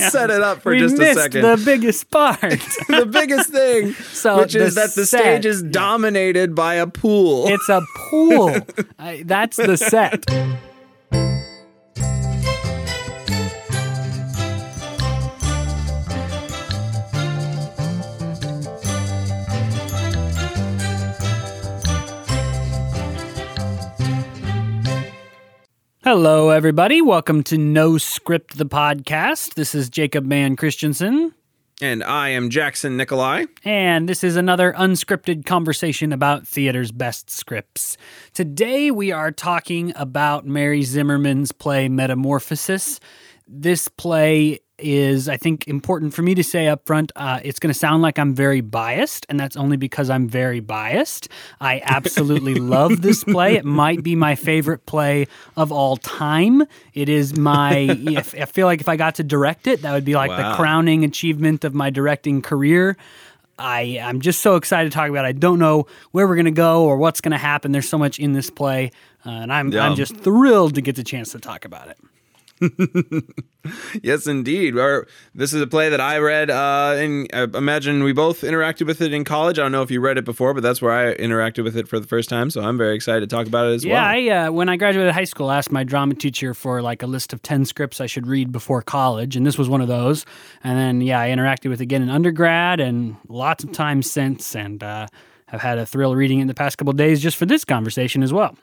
let's set it up for we just a second. the biggest part. the biggest thing, So which is that the set- stage is dominated by a pool. it's a pool. I, that's the set. Hello, everybody. Welcome to No Script, the podcast. This is Jacob Mann Christensen. and I am Jackson Nikolai. And this is another unscripted conversation about theater's best scripts. Today we are talking about Mary Zimmerman's play Metamorphosis. This play is, I think, important for me to say up front. Uh, it's going to sound like I'm very biased, and that's only because I'm very biased. I absolutely love this play. It might be my favorite play of all time. It is my, if, I feel like if I got to direct it, that would be like the crowning achievement of my directing career. I I'm just so excited to talk about. it. I don't know where we're going to go or what's going to happen. There's so much in this play, uh, and I'm Yeah. I'm just thrilled to get the chance to talk about it. Yes, indeed. Our, this is a play that I read, uh, and I imagine we both interacted with it in college. I don't know if you read it before, but that's where I interacted with it for the first time. So I'm very excited to talk about it as Yeah, well. I uh, when I graduated high school, I asked my drama teacher for like a list of ten scripts I should read before college, and this was one of those. And then yeah, I interacted with it again in undergrad, and lots of times since, and uh, have had a thrill reading it in the past couple of days just for this conversation as well.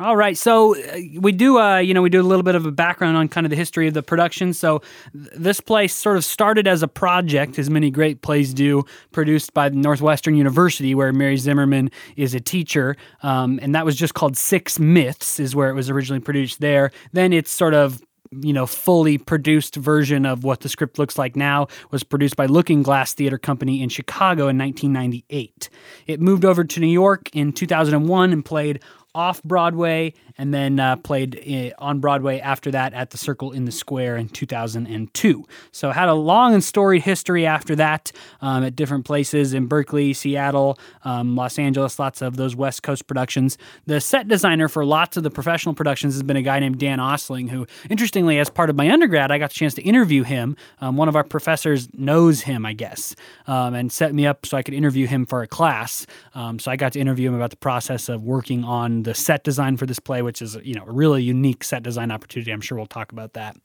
All right, so uh, we do, uh, you know, we do a little bit of a background on kind of the history of the production. So th- this play sort of started as a project, as many great plays do, produced by Northwestern University, where Mary Zimmerman is a teacher, um, and that was just called Six Myths, is where it was originally produced there. Then it's sort of you know, fully produced version of what the script looks like now was produced by Looking Glass Theater Company in Chicago in 1998. It moved over to New York in 2001 and played off Broadway and then uh, played uh, on Broadway after that at the Circle in the Square in 2002. So had a long and storied history after that um, at different places in Berkeley, Seattle, um, Los Angeles, lots of those West Coast productions. The set designer for lots of the professional productions has been a guy named Dan Ostling, who, interestingly, as part of my undergrad, I got the chance to interview him. Um, one of our professors knows him, I guess, um, and set me up so I could interview him for a class. Um, so I got to interview him about the process of working on the set design for this play, which is you know a really unique set design opportunity. I'm sure we'll talk about that.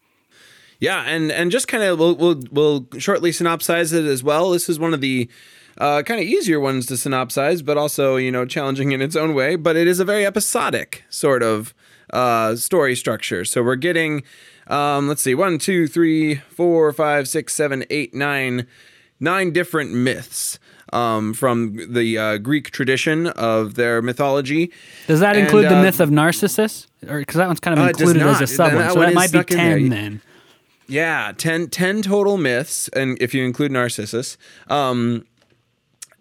Yeah, and and just kind of we'll, we'll we'll shortly synopsize it as well. This is one of the uh, kind of easier ones to synopsize, but also you know challenging in its own way. But it is a very episodic sort of uh, story structure. So we're getting um, let's see, one, two, three, four, five, six, seven, eight, nine, nine different myths. Um, from the uh, Greek tradition of their mythology. Does that And, include the uh, myth of Narcissus, or because that one's kind of Uh, included as a sub one, so that might be stuck in there. ten then. Yeah, 10, 10 total myths, and if you include Narcissus. Um,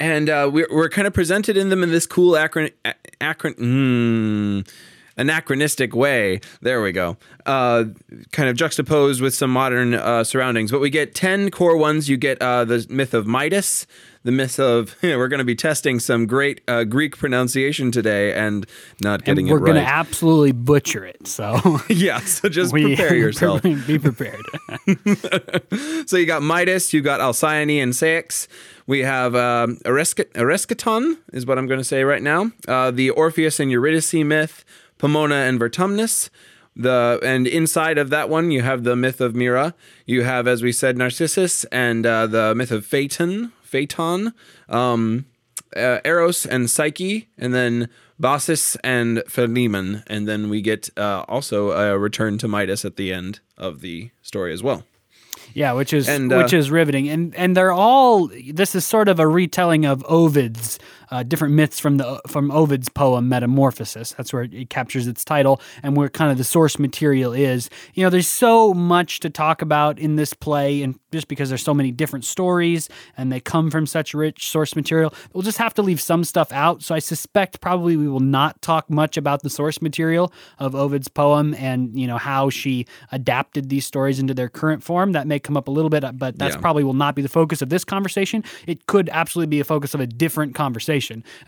and uh, we're, we're kind of presented in them in this cool acron, acron, mm, anachronistic way. There we go. Uh, kind of juxtaposed with some modern uh, surroundings. But we get 10 core ones. You get uh, the myth of Midas, the myth of, we're going to be testing some great uh, Greek pronunciation today and not getting And we're it We're right. going to absolutely butcher it. So yeah, so just we- prepare yourself. be prepared. So you got Midas, you got Alcyone and Ceyx. We have um, Ereschaton, is what I'm going to say right now. Uh, the Orpheus and Eurydice myth, Pomona and Vertumnus. The and inside of that one, you have the myth of Myrrha. You have, as we said, Narcissus and uh, the myth of Phaeton, Phaeton, um, uh, Eros and Psyche, and then Baucis and Philemon, and then we get uh, also a return to Midas at the end of the story as well. Yeah, which is And, uh, which is riveting, and and they're all. This is sort of a retelling of Ovid's uh, different myths from the from Ovid's poem Metamorphosis. That's where it captures its title, and where kind of the source material is. You know, there's so much to talk about in this play, and just because there's so many different stories and they come from such rich source material, we'll just have to leave some stuff out. So I suspect probably we will not talk much about the source material of Ovid's poem and you know how she adapted these stories into their current form. That may come up a little bit, but that's Yeah. probably will not be the focus of this conversation. It could absolutely be a focus of a different conversation.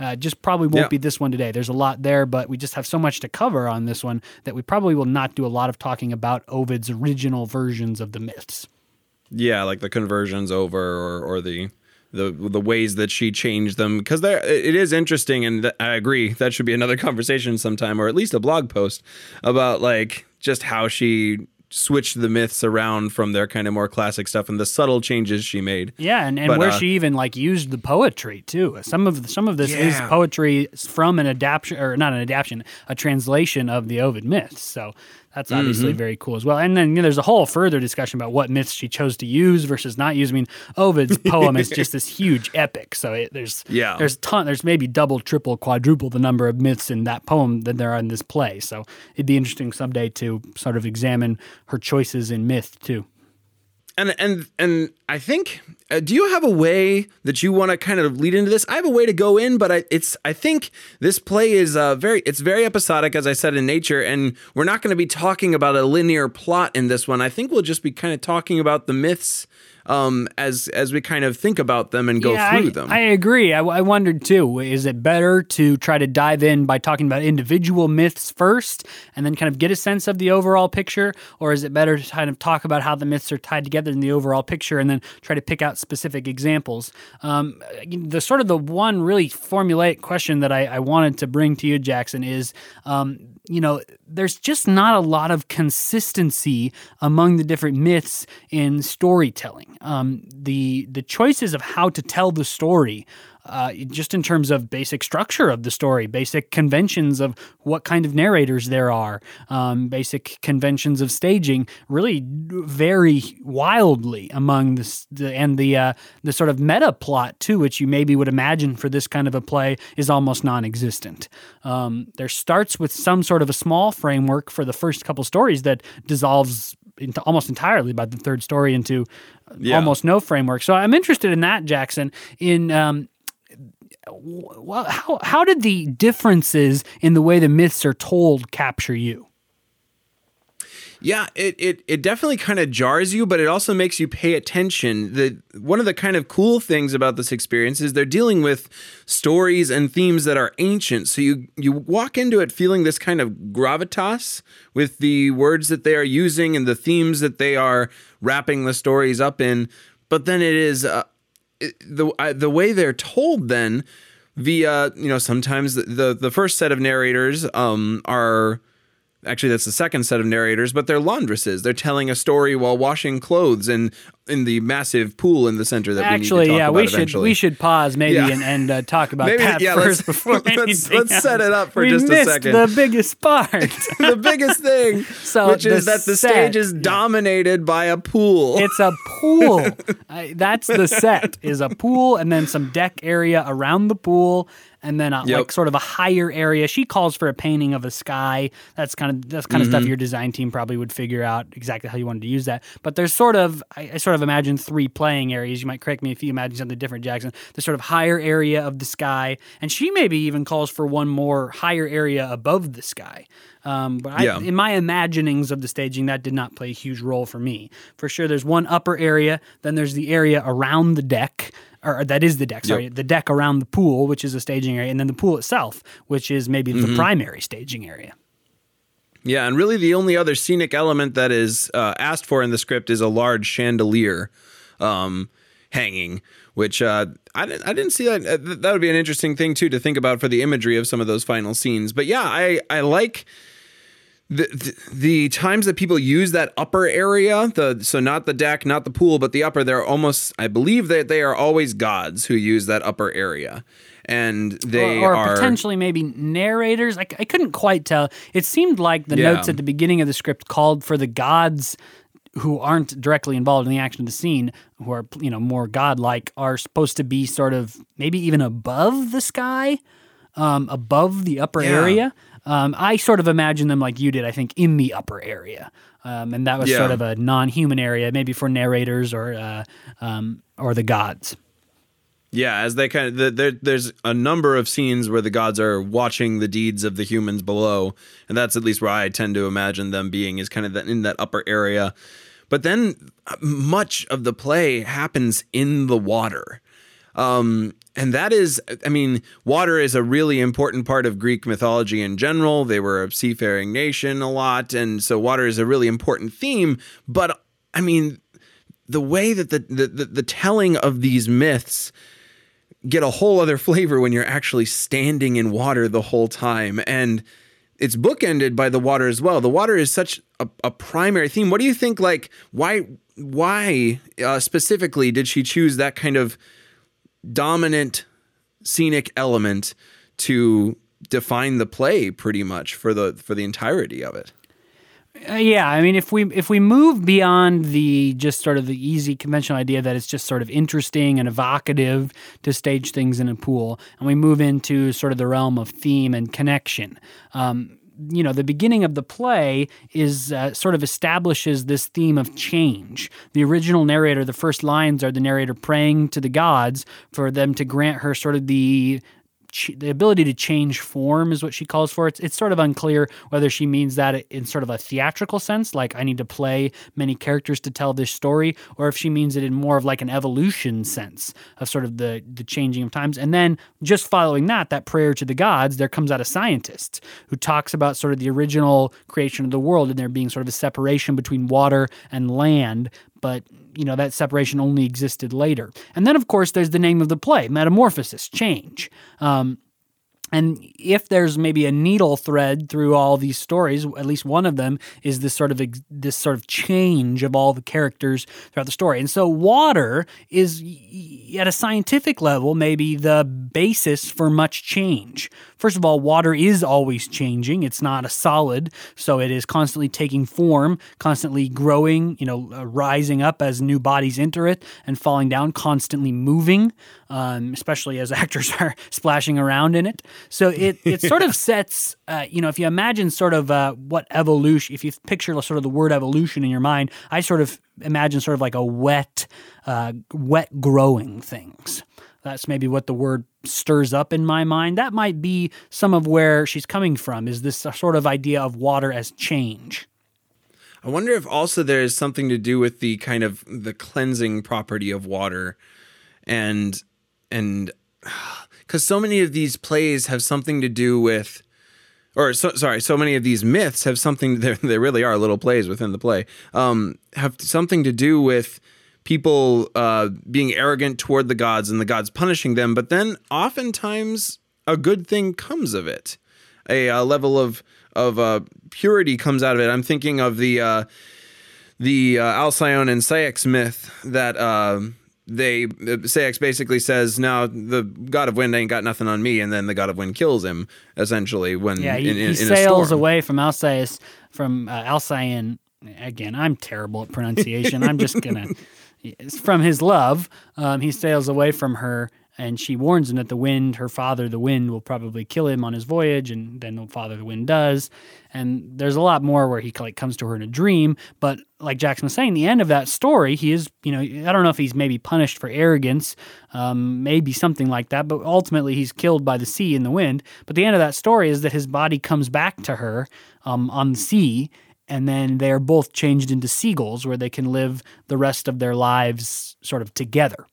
Uh, just probably won't Yeah. be this one today. There's a lot there, but we just have so much to cover on this one that we probably will not do a lot of talking about Ovid's original versions of the myths. Yeah, like the conversions over or, or the the the ways that she changed them because there it is interesting and th- I agree that should be another conversation sometime or at least a blog post about like just how she switched the myths around from their kind of more classic stuff and the subtle changes she made. Yeah, and, and But, where uh, she even like used the poetry too. Some of some of this is poetry from an adaptation or not an adaptation, a translation of the Ovid myths. So that's obviously Mm-hmm. very cool as well. And then you know, there's a whole further discussion about what myths she chose to use versus not use. I mean, Ovid's poem is just this huge epic. So it, there's Yeah. there's ton there's maybe double, triple, quadruple the number of myths in that poem than there are in this play. So it'd be interesting someday to sort of examine her choices in myth too. And and and I think uh, do you have a way that you want to kind of lead into this? I have a way to go in, but I, it's I think this play is uh, very it's very episodic as I said in nature, and we're not going to be talking about a linear plot in this one. I think we'll just be kind of talking about the myths um, as as we kind of think about them and go through I, them. I agree. I, I wondered too. Is it better to try to dive in by talking about individual myths first, and then kind of get a sense of the overall picture, or is it better to kind of talk about how the myths are tied together in the overall picture, and then try to pick out specific examples? Um, the sort of the one really formulaic question that I, I wanted to bring to you, Jackson, is. Um, you know, there's just not a lot of consistency among the different myths in storytelling. Um, the the choices of how to tell the story, uh, just in terms of basic structure of the story, basic conventions of what kind of narrators there are, um, basic conventions of staging, really vary wildly among this the, and the uh, the sort of meta plot too, which you maybe would imagine for this kind of a play is almost non-existent. Um, there starts with some sort of a small framework for the first couple stories that dissolves into almost entirely by the third story into uh, Yeah. almost no framework. So I'm interested in that, Jackson. In um, how how did the differences in the way the myths are told capture you? Yeah, it it, it definitely kind of jars you, but it also makes you pay attention. The one of the kind of cool things about this experience is they're dealing with stories and themes that are ancient. So you you walk into it feeling this kind of gravitas with the words that they are using and the themes that they are wrapping the stories up in. But then it is it- the uh, the way they're told then via you know sometimes the the, the first set of narrators um are actually that's the second set of narrators but they're laundresses they're telling a story while washing clothes in in the massive pool in the center that Actually, we need to talk yeah, about we should eventually. we should pause maybe Yeah. and, and uh, talk about Maybe- that yeah, first let's- before let's- let's set it up for we just a second. The biggest part. the biggest thing So which is that the set- stage is dominated by a pool It's a pool. I, that's the set. Is a pool and then some deck area around the pool and then a, Yep. like sort of a higher area. She calls for a painting of a sky. That's kind of that's kind of Mm-hmm. stuff your design team probably would figure out exactly how you wanted to use that. But there's sort of I, I sort of imagine three playing areas. You might correct me if you imagine something different, Jackson. The sort of higher area of the sky, and she maybe even calls for one more higher area above the sky. Um, but I, Yeah. in my imaginings of the staging, that did not play a huge role for me. For sure, there's one upper area, then there's the area around the deck, or that is the deck, sorry, the deck around the pool, which is a staging area, and then the pool itself, which is maybe Mm-hmm. the primary staging area. Yeah, and really the only other scenic element that is uh, asked for in the script is a large chandelier um, hanging, which uh, I, didn't, I didn't see that. Uh, that would be an interesting thing too to think about for the imagery of some of those final scenes. But yeah, I I like. The, the, the times that people use that upper area, the so not the deck, not the pool, but the upper, they're almost I believe that they are always gods who use that upper area, and they or, or are potentially maybe narrators. I, I couldn't quite tell. It seemed like the Yeah. notes at the beginning of the script called for the gods who aren't directly involved in the action of the scene, who are you know more godlike, are supposed to be sort of maybe even above the sky, um, above the upper Yeah. area. Um, I sort of imagine them like you did. I think in the upper area, um, and that was Yeah. sort of a non-human area, maybe for narrators or uh, um, or the gods. Yeah, as they kind of the, there, there's a number of scenes where the gods are watching the deeds of the humans below, and that's at least where I tend to imagine them being is kind of that in that upper area. But then uh, much of the play happens in the water. Um, and that is, I mean, water is a really important part of Greek mythology in general. They were a seafaring nation a lot, and so water is a really important theme. But I mean, the way that the, the the the telling of these myths get a whole other flavor when you're actually standing in water the whole time and it's bookended by the water as well the water is such a, a primary theme what do you think like why why uh, specifically did she choose that kind of dominant scenic element to define the play pretty much for the for the entirety of it Uh, yeah, I mean, if we if we move beyond the just sort of the easy conventional idea that it's just sort of interesting and evocative to stage things in a pool, and we move into sort of the realm of theme and connection. Um, you know, the beginning of the play is uh, sort of establishes this theme of change. The original narrator, the first lines are the narrator praying to the gods for them to grant her sort of the the ability to change form is what she calls for. It's, it's sort of unclear whether she means that in sort of a theatrical sense, like I need to play many characters to tell this story, or if she means it in more of like an evolution sense of sort of the the changing of times. And then just following that, that prayer to the gods, there comes out a scientist who talks about sort of the original creation of the world and there being sort of a separation between water and land, but you know that separation only existed later. And then of course there's the name of the play, metamorphosis, change. Um, and if there's maybe a needle thread through all these stories, at least one of them is this sort of ex- this sort of change of all the characters throughout the story. And so water is at a scientific level maybe the basis for much change. First of all, water is always changing. It's not a solid, so it is constantly taking form, constantly growing, you know, uh, rising up as new bodies enter it and falling down, constantly moving, um, especially as actors are splashing around in it. So it it sort of sets, uh, you know, if you imagine sort of uh, what evolution, if you picture sort of the word evolution in your mind, I sort of imagine sort of like a wet, uh, wet growing things. That's maybe what the word stirs up in my mind. That might be some of where she's coming from. Is this sort of idea of water as change? I wonder if also there's something to do with the kind of the cleansing property of water and and cuz so many of these plays have something to do with or so, sorry, so many of these myths have something they really are little plays within the play. Um have something to do with people uh, being arrogant toward the gods and the gods punishing them, but then oftentimes a good thing comes of it. A, a level of of uh, purity comes out of it. I'm thinking of the uh, the uh, Alcyone and Ceyx myth that uh, they Ceyx basically says, "No, the god of wind ain't got nothing on me," and then the god of wind kills him essentially when Yeah, he, in, in, he in sails away from Alsace from uh, Alcyon. Again, I'm terrible at pronunciation. I'm just gonna. From his love, um, he sails away from her, and she warns him that the wind, her father, the wind, will probably kill him on his voyage, and then the father, the wind, does. And there's a lot more where he like comes to her in a dream, but like Jackson was saying, the end of that story, he is, you know, I don't know if he's maybe punished for arrogance, um, maybe something like that, but ultimately he's killed by the sea and the wind. But the end of that story is that his body comes back to her um, on the sea, and then they are both changed into seagulls where they can live the rest of their lives sort of together.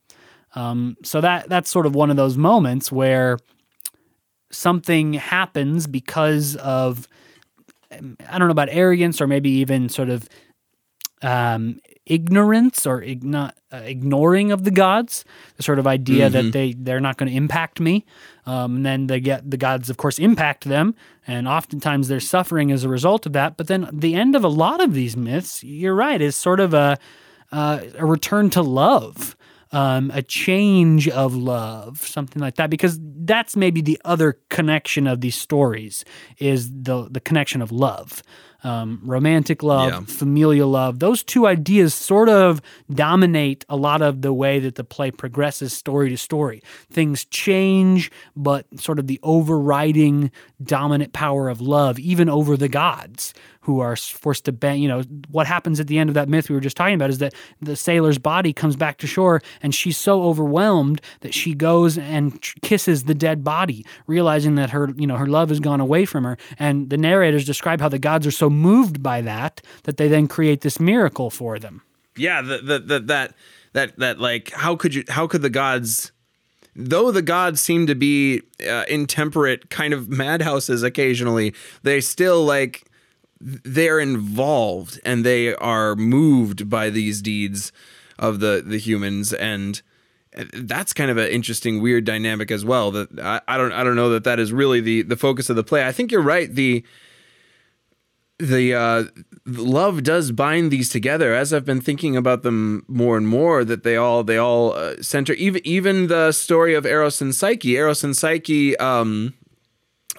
Um, so that that's sort of one of those moments where something happens because of I don't know about arrogance or maybe even sort of um, ignorance or igno- uh, ignoring of the gods. The sort of idea that they they're not going to impact me. Um, and then they get the gods, of course, impact them, and oftentimes they're suffering as a result of that. But then the end of a lot of these myths, you're right, is sort of a uh, a return to love. Um, a change of love, something like that, because that's maybe the other connection of these stories is the the connection of love, um, romantic love, Yeah. familial love. Those two ideas sort of dominate a lot of the way that the play progresses story to story. Things change, but sort of the overriding dominant power of love, even over the gods who are forced to bend. You know, what happens at the end of that myth we were just talking about is that the sailor's body comes back to shore and she's so overwhelmed that she goes and kisses the dead body, realizing that her, you know, her love has gone away from her. And the narrators describe how the gods are so moved by that that they then create this miracle for them. yeah the, the, the, that that that like how could you how could the gods though the gods seem to be uh, intemperate kind of madhouses occasionally they still like they're involved and they are moved by these deeds of the the humans. And that's kind of an interesting weird dynamic as well that I, I don't I don't know that that is really the the focus of the play. I think you're right. The the uh, love does bind these together. As I've been thinking about them more and more that they all they all uh, center even even the story of Eros and Psyche. Eros and Psyche um,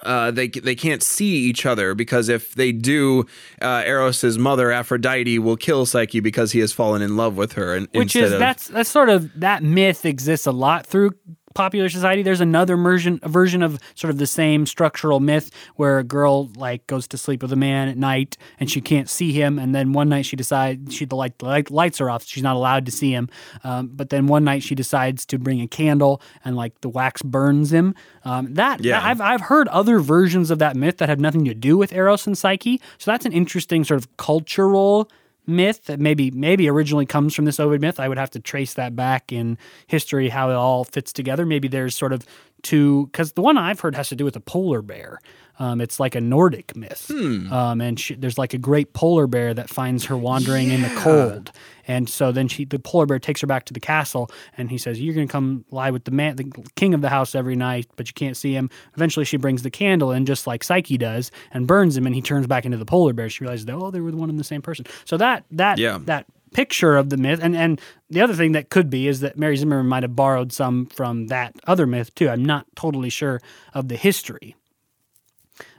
uh, they they can't see each other because if they do, uh, Eros's mother Aphrodite will kill Psyche because he has fallen in love with her. And which is of, that's that's sort of that myth exists a lot through popular society. There's another version a version of sort of the same structural myth where a girl like goes to sleep with a man at night and she can't see him, and then one night she decides she the light lights are off, she's not allowed to see him. Um, but then one night she decides to bring a candle and like the wax burns him. Um, that yeah, I've I've heard other versions of that myth that have nothing to do with Eros and Psyche. So that's an interesting sort of cultural myth that maybe maybe originally comes from this Ovid myth. I would have to trace that back in history how it all fits together. Maybe there's sort of two because the one I've heard has to do with a polar bear. Um, it's like a Nordic myth, hmm. um, and she, there's like a great polar bear that finds her wandering yeah. in the cold, and so then she, the polar bear takes her back to the castle, and he says, "You're going to come lie with the man, the king of the house every night, but you can't see him." Eventually, she brings the candle in, just like Psyche does, and burns him, and he turns back into the polar bear. She realizes that oh, they were the one and the same person. So that that yeah. that picture of the myth. And and the other thing that could be is that Mary Zimmerman might have borrowed some from that other myth too. I'm not totally sure of the history.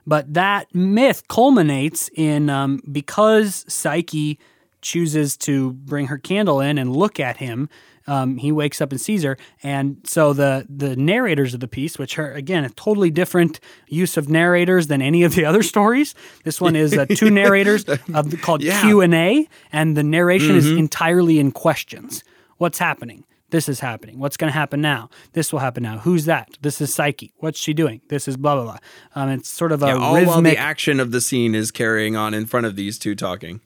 But that myth culminates in um, because Psyche chooses to bring her candle in and look at him. Um, he wakes up and sees her, and so the the narrators of the piece, which are again a totally different use of narrators than any of the other stories. This one is uh, two narrators of, called yeah. Q and A, and the narration mm-hmm. is entirely in questions. What's happening? This is happening. What's going to happen now? This will happen now. Who's that? This is Psyche. What's she doing? This is blah blah blah. Um, it's sort of a yeah, all rhythmic. While the action of the scene is carrying on in front of these two talking.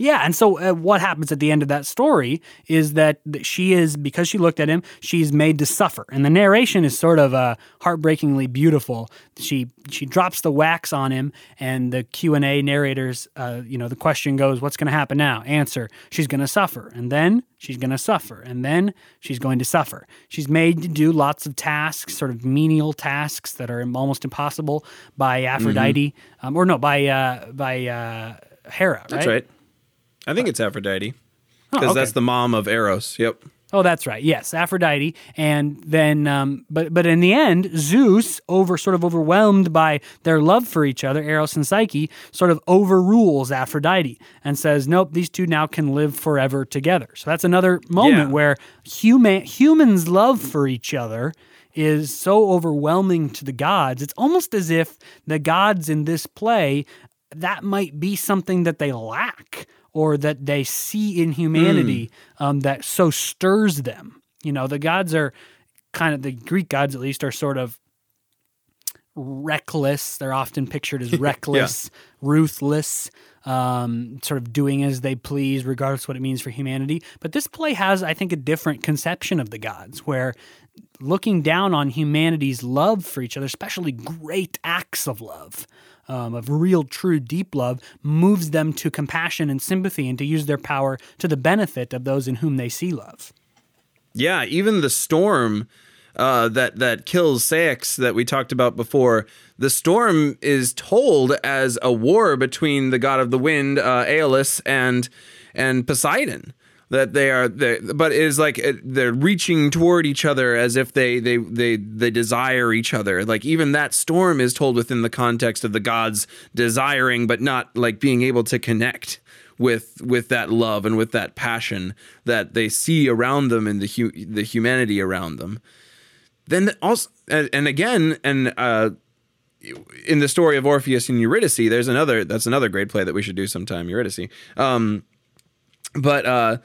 Yeah, and so uh, what happens at the end of that story is that she is because she looked at him, she's made to suffer, and the narration is sort of uh, heartbreakingly beautiful. She she drops the wax on him, and the Q and A narrators, uh, you know, the question goes, "What's going to happen now?" Answer: She's going to suffer, and then she's going to suffer, and then she's going to suffer. She's made to do lots of tasks, sort of menial tasks that are almost impossible by Aphrodite, mm-hmm. um, or no, by uh, by uh, Hera. Right? That's right. I think it's Aphrodite because oh, okay. that's the mom of Eros. Yep. Oh, that's right. Yes, Aphrodite, and then, um, but but in the end, Zeus, over sort of overwhelmed by their love for each other, Eros and Psyche, sort of overrules Aphrodite and says, "Nope, these two now can live forever together." So that's another moment yeah. where human humans' love for each other is so overwhelming to the gods. It's almost as if the gods in this play that might be something that they lack or that they see in humanity mm. um, that so stirs them. You know, the gods are kind of the Greek gods, at least, are sort of reckless. They're often pictured as reckless, yeah. ruthless, um, sort of doing as they please, regardless what it means for humanity. But this play has, I think, a different conception of the gods, where looking down on humanity's love for each other, especially great acts of love, um, of real, true, deep love moves them to compassion and sympathy and to use their power to the benefit of those in whom they see love. Yeah, even the storm uh, that that kills Ceyx that we talked about before. The storm is told as a war between the god of the wind, uh, Aeolus, and and Poseidon that they are but it is like they're reaching toward each other as if they they they they desire each other like even that storm is told within the context of the gods desiring but not like being able to connect with with that love and with that passion that they see around them and the hu- the humanity around them then also and, and again and uh in the story of Orpheus and Eurydice, there's another that's another great play that we should do sometime, Eurydice. Um, but uh,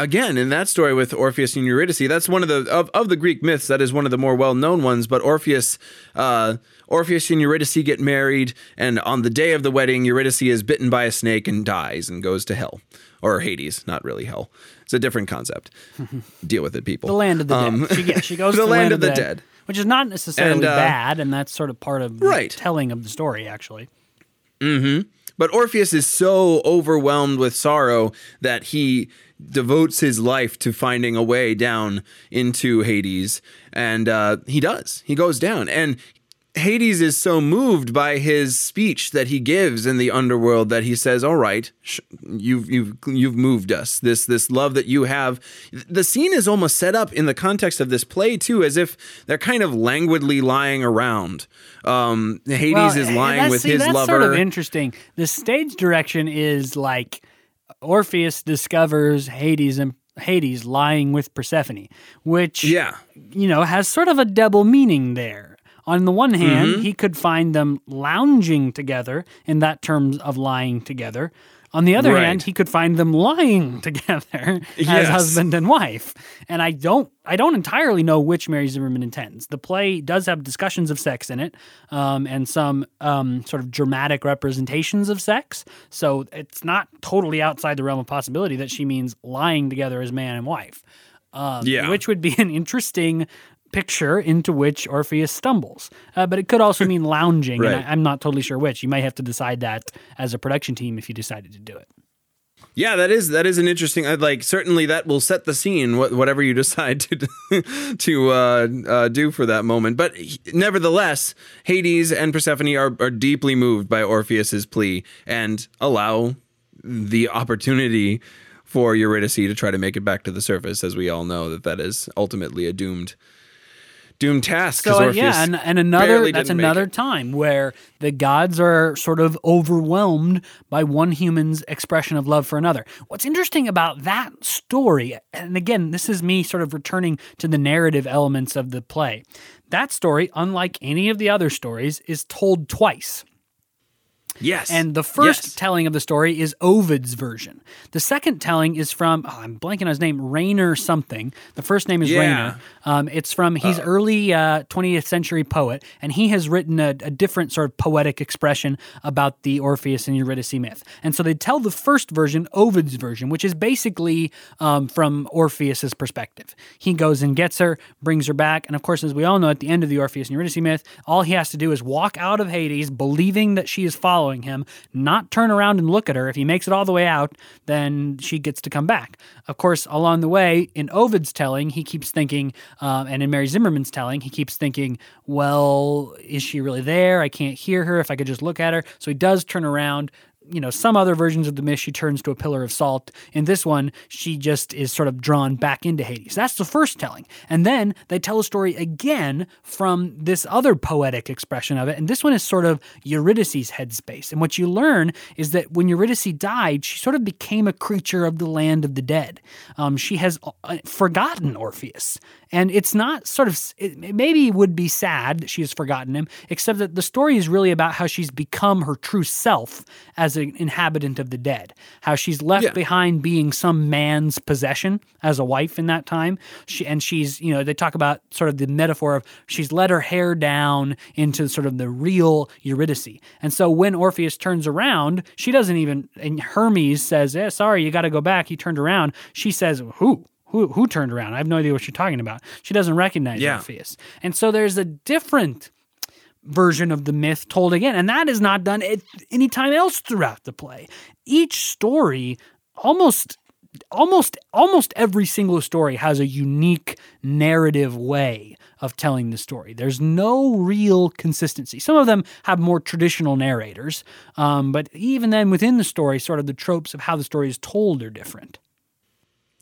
again in that story with Orpheus and Eurydice, that's one of the of, of the Greek myths. That is one of the more well known ones. But Orpheus, uh, Orpheus and Eurydice get married, and on the day of the wedding, Eurydice is bitten by a snake and dies and goes to hell or Hades. Not really hell. It's a different concept. Deal with it, people. The land of the um, dead. She, yeah, she goes the to the land, land of the dead, dead, which is not necessarily and, uh, bad, and that's sort of part of the telling of the story, actually. Mm-hmm. But Orpheus is so overwhelmed with sorrow that he devotes his life to finding a way down into Hades, and uh, he does. He goes down, and Hades is so moved by his speech that he gives in the underworld that he says, "All right, sh- you've you've you've moved us. This this love that you have." The scene is almost set up in the context of this play too, as if they're kind of languidly lying around. Um, Hades Well, is lying with see, his that's lover. sort of interesting. The stage direction is like Orpheus discovers Hades and Hades lying with Persephone, which yeah, you know has sort of a double meaning there. On the one hand, Mm-hmm. he could find them lounging together in that terms of lying together. On the other Right. hand, he could find them lying together as Yes. husband and wife. And I don't, I don't entirely know which Mary Zimmerman intends. The play does have discussions of sex in it, um, and some um, sort of dramatic representations of sex. So it's not totally outside the realm of possibility that she means lying together as man and wife. Um, Yeah. which would be an interesting picture into which Orpheus stumbles. Uh, but it could also mean lounging, Right. and I, I'm not totally sure which. You might have to decide that as a production team if you decided to do it. Yeah, that is that is an interesting. Like certainly that will set the scene. Whatever you decide to to uh, uh, do for that moment, but nevertheless, Hades and Persephone are are deeply moved by Orpheus's plea and allow the opportunity for Eurydice to try to make it back to the surface. As we all know, that that is ultimately a doomed doomed Task. So Orpheus yeah, and, and another that's another time where the gods are sort of overwhelmed by one human's expression of love for another. What's interesting about that story, and again, this is me sort of returning to the narrative elements of the play. That story, unlike any of the other stories, is told twice. Yes, And the first Yes. telling of the story is Ovid's version. The second telling is from, oh, I'm blanking on his name, Rainer something. The first name is Yeah. Rainer. Um, it's from, he's early uh, 20th century poet, and he has written a, a different sort of poetic expression about the Orpheus and Eurydice myth. And so they tell the first version, Ovid's version, which is basically um, from Orpheus's perspective. He goes and gets her, brings her back, and of course, as we all know, at the end of the Orpheus and Eurydice myth, all he has to do is walk out of Hades, believing that she is following him, not turn around and look at her. If he makes it all the way out, then she gets to come back. Of course, along the way, in Ovid's telling, he keeps thinking, um, and in Mary Zimmerman's telling, he keeps thinking, well, is she really there? I can't hear her. If I could just look at her. So he does turn around. You know, some other versions of the myth, she turns to a pillar of salt. In this one, she just is sort of drawn back into Hades. That's the first telling. And then they tell a story again from this other poetic expression of it. And this one is sort of Eurydice's headspace. And what you learn is that when Eurydice died, she sort of became a creature of the land of the dead. Um, she has uh, forgotten Orpheus. And it's not sort of, it maybe would be sad that she has forgotten him, except that the story is really about how she's become her true self as an inhabitant of the dead, how she's left Yeah. behind being some man's possession as a wife in that time. She, and she's, you know, they talk about sort of the metaphor of she's let her hair down into sort of the real Eurydice. And so when Orpheus turns around, she doesn't even, and Hermes says, eh, sorry, you got to go back. He turned around. She says, who? Who, who turned around? I have no idea what you're talking about. She doesn't recognize Yeah. Orpheus. And so there's a different version of the myth told again. And that is not done at any time else throughout the play. Each story almost almost almost every single story has a unique narrative way of telling the story. There's no real consistency. Some of them have more traditional narrators, um, but even then, within the story, sort of the tropes of how the story is told are different.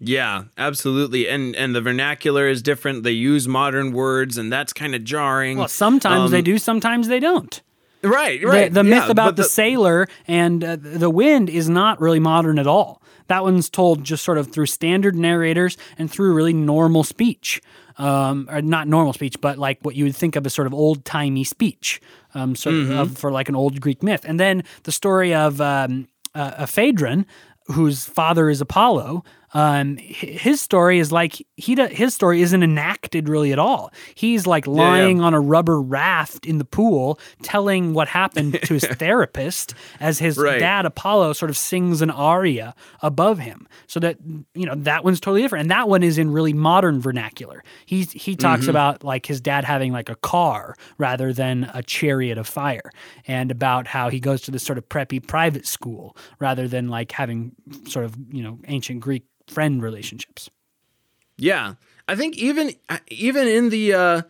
Yeah, absolutely. And and the vernacular is different. They use modern words and that's kind of jarring. Well, sometimes they Um, do, sometimes they don't. Right, The- right. The, myth yeah, about but the, sailor and uh, the wind is not really modern at all. That one's told just sort of through standard narrators and through really normal speech. Um, or not normal speech, but like what you would think of as sort of old timey speech, um, sort Mm-hmm. of for like an old Greek myth. And then the story of um, uh, a Phaedron, whose father is Apollo. Um, his story is like he his story isn't enacted really at all. He's like lying yeah, yeah. on a rubber raft in the pool, telling what happened to his therapist as his right. dad Apollo sort of sings an aria above him. So that you know that one's totally different, and that one is in really modern vernacular. He he talks mm-hmm. about like his dad having like a car rather than a chariot of fire, and about how he goes to this sort of preppy private school rather than like having sort of you know ancient Greek friend relationships. Yeah, I think even even in the uh,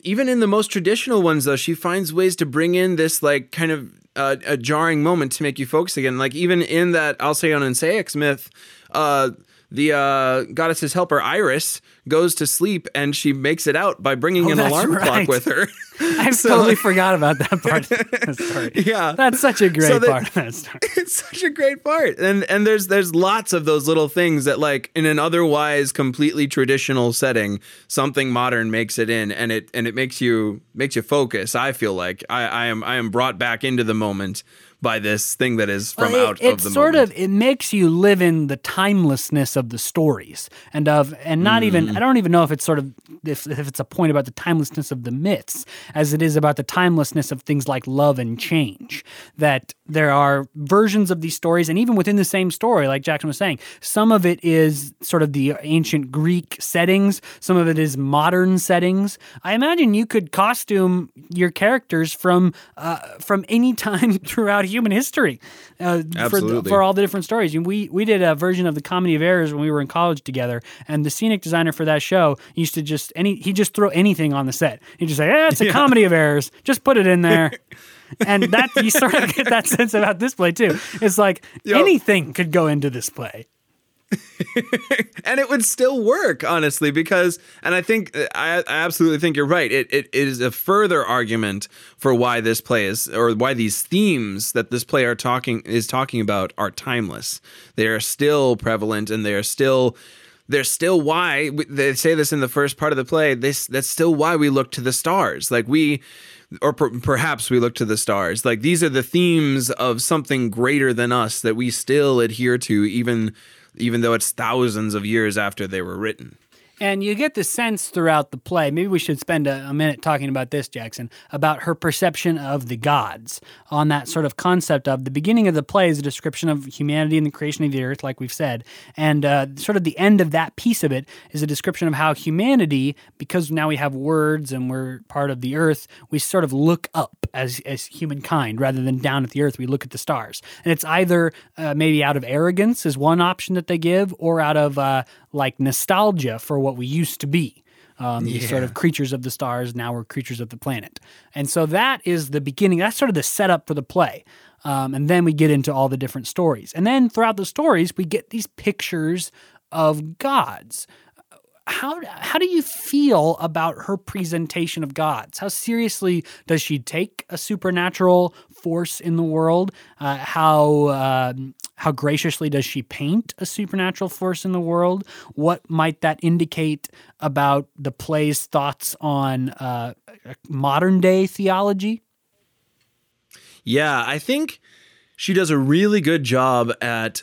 even in the most traditional ones, though, she finds ways to bring in this like kind of uh, a jarring moment to make you focus again. Like even in that Alcyon and Ceyx myth, uh, the uh, goddess's helper Iris goes to sleep and she makes it out by bringing oh, an alarm right. clock with her. I so, totally forgot about that part. Yeah, that's such a great so that, part of that story. It's such a great part, and and there's there's lots of those little things that like in an otherwise completely traditional setting, something modern makes it in, and it and it makes you makes you focus. I feel like I, I am I am brought back into the moment by this thing that is from well, it, out of the sort moment. of it makes you live in the timelessness of the stories and of and not mm. even I don't even know if it's sort of if, if it's a point about the timelessness of the myths as it is about the timelessness of things like love and change that there are versions of these stories and even within the same story like Jackson was saying some of it is sort of the ancient Greek settings some of it is modern settings I imagine you could costume your characters from uh, from any time throughout human history uh, for, for all the different stories. And we we did a version of the Comedy of Errors when we were in college together, and the scenic designer for that show used to just any he just throw anything on the set. He'd just say, "Yeah, it's a yeah. Comedy of Errors. Just put it in there." and that you sort of get that sense about this play too. It's like Yo. anything could go into this play. and it would still work, honestly, because, and I think, I, I absolutely think you're right. It, it is a further argument for why this play is, or why these themes that this play are talking is talking about are timeless. They are still prevalent, and they are still, they're still why they say this in the first part of the play. This that's still why we look to the stars. Like we, or per- perhaps we look to the stars. Like these are the themes of something greater than us that we still adhere to, even even though it's thousands of years after they were written. And you get the sense throughout the play. Maybe we should spend a, a, minute talking about this, Jackson, about her perception of the gods on that sort of concept of the beginning of the play is a description of humanity and the creation of the earth, like we've said. And uh, sort of the end of that piece of it is a description of how humanity, because now we have words and we're part of the earth, we sort of look up as, as humankind rather than down at the earth. We look at the stars. And it's either uh, maybe out of arrogance, is one option that they give, or out of uh, like nostalgia for what we used to be. Um, yeah. sort of creatures of the stars. Now we're creatures of the planet. And so that is the beginning. That's sort of the setup for the play. Um, and then we get into all the different stories. And then throughout the stories, we get these pictures of gods how how do you feel about her presentation of gods? How seriously does she take a supernatural force in the world? Uh, how uh, how graciously does she paint a supernatural force in the world? What might that indicate about the play's thoughts on uh, modern day theology? Yeah, I think she does a really good job at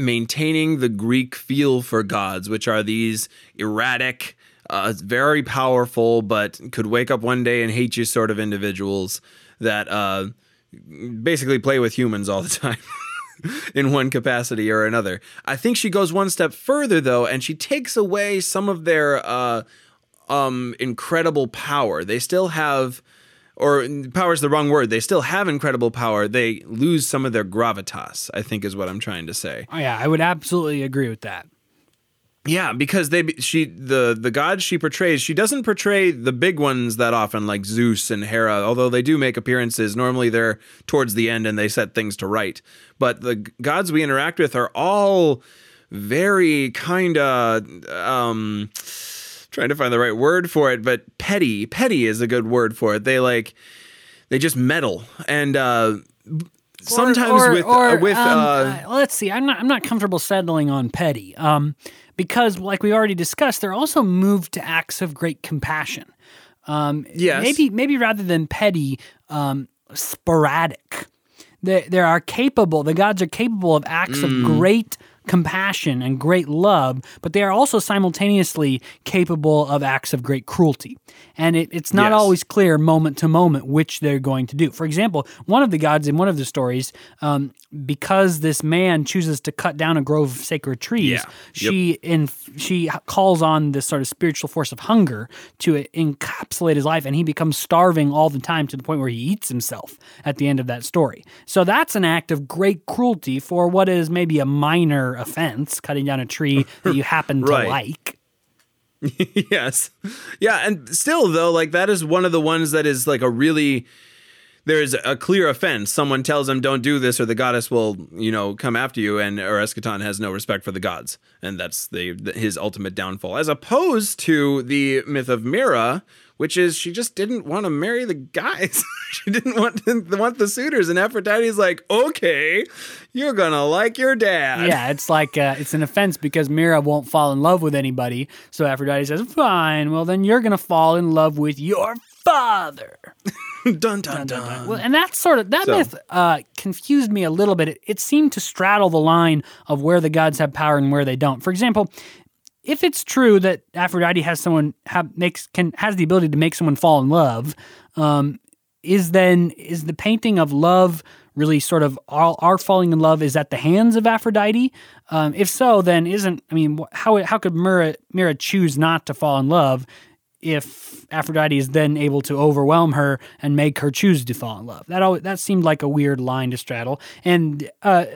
maintaining the Greek feel for gods, which are these erratic, uh, very powerful, but could wake up one day and hate you sort of individuals that uh, basically play with humans all the time. in one capacity or another. I think she goes one step further though, and she takes away some of their uh, um, incredible power. They still have or power is the wrong word. They still have incredible power. They lose some of their gravitas. I think is what I'm trying to say. Oh yeah, I would absolutely agree with that. Yeah, because they she the the gods she portrays, she doesn't portray the big ones that often, like Zeus and Hera. Although they do make appearances, normally they're towards the end and they set things to right. But the gods we interact with are all very kind of um trying to find the right word for it, but petty. Petty is a good word for it. They like they just meddle and uh sometimes or, or, with or, uh, with um, uh, uh, let's see i'm not i'm not comfortable settling on petty um because like we already discussed they're also moved to acts of great compassion um yes. maybe maybe rather than petty um sporadic they, they are capable the gods are capable of acts mm. of great compassion and great love, but they are also simultaneously capable of acts of great cruelty. And it, it's not Yes. always clear moment to moment which they're going to do. For example, one of the gods in one of the stories, um, because this man chooses to cut down a grove of sacred trees, Yeah. Yep. she in she calls on this sort of spiritual force of hunger to encapsulate his life, and he becomes starving all the time to the point where he eats himself at the end of that story. So that's an act of great cruelty for what is maybe a minor offense, cutting down a tree that you happen to Right. like. yes. Yeah, and still though, like that is one of the ones that is like a really there's a clear offense. Someone tells him don't do this or the goddess will, you know, come after you and or Eschaton has no respect for the gods. And that's the, the his ultimate downfall. As opposed to the myth of Myrrha, which is she just didn't want to marry the guys. she didn't want to want the suitors and Aphrodite's like, "Okay, you're going to like your dad." Yeah, it's like uh, it's an offense because Myrrha won't fall in love with anybody. So Aphrodite says, "Fine, well then you're gonna fall in love with your father." dun dun dun. Well, and that sort of that So- myth uh, confused me a little bit. It, it seemed to straddle the line of where the gods have power and where they don't. For example, if it's true that Aphrodite has someone makes can has the ability to make someone fall in love, um, is then is the painting of love really sort of our, our falling in love is at the hands of Aphrodite? Um, if so, then isn't I mean how how could Myrrha Myrrha choose not to fall in love? If Aphrodite is then able to overwhelm her and make her choose to fall in love, that always, that seemed like a weird line to straddle. And uh,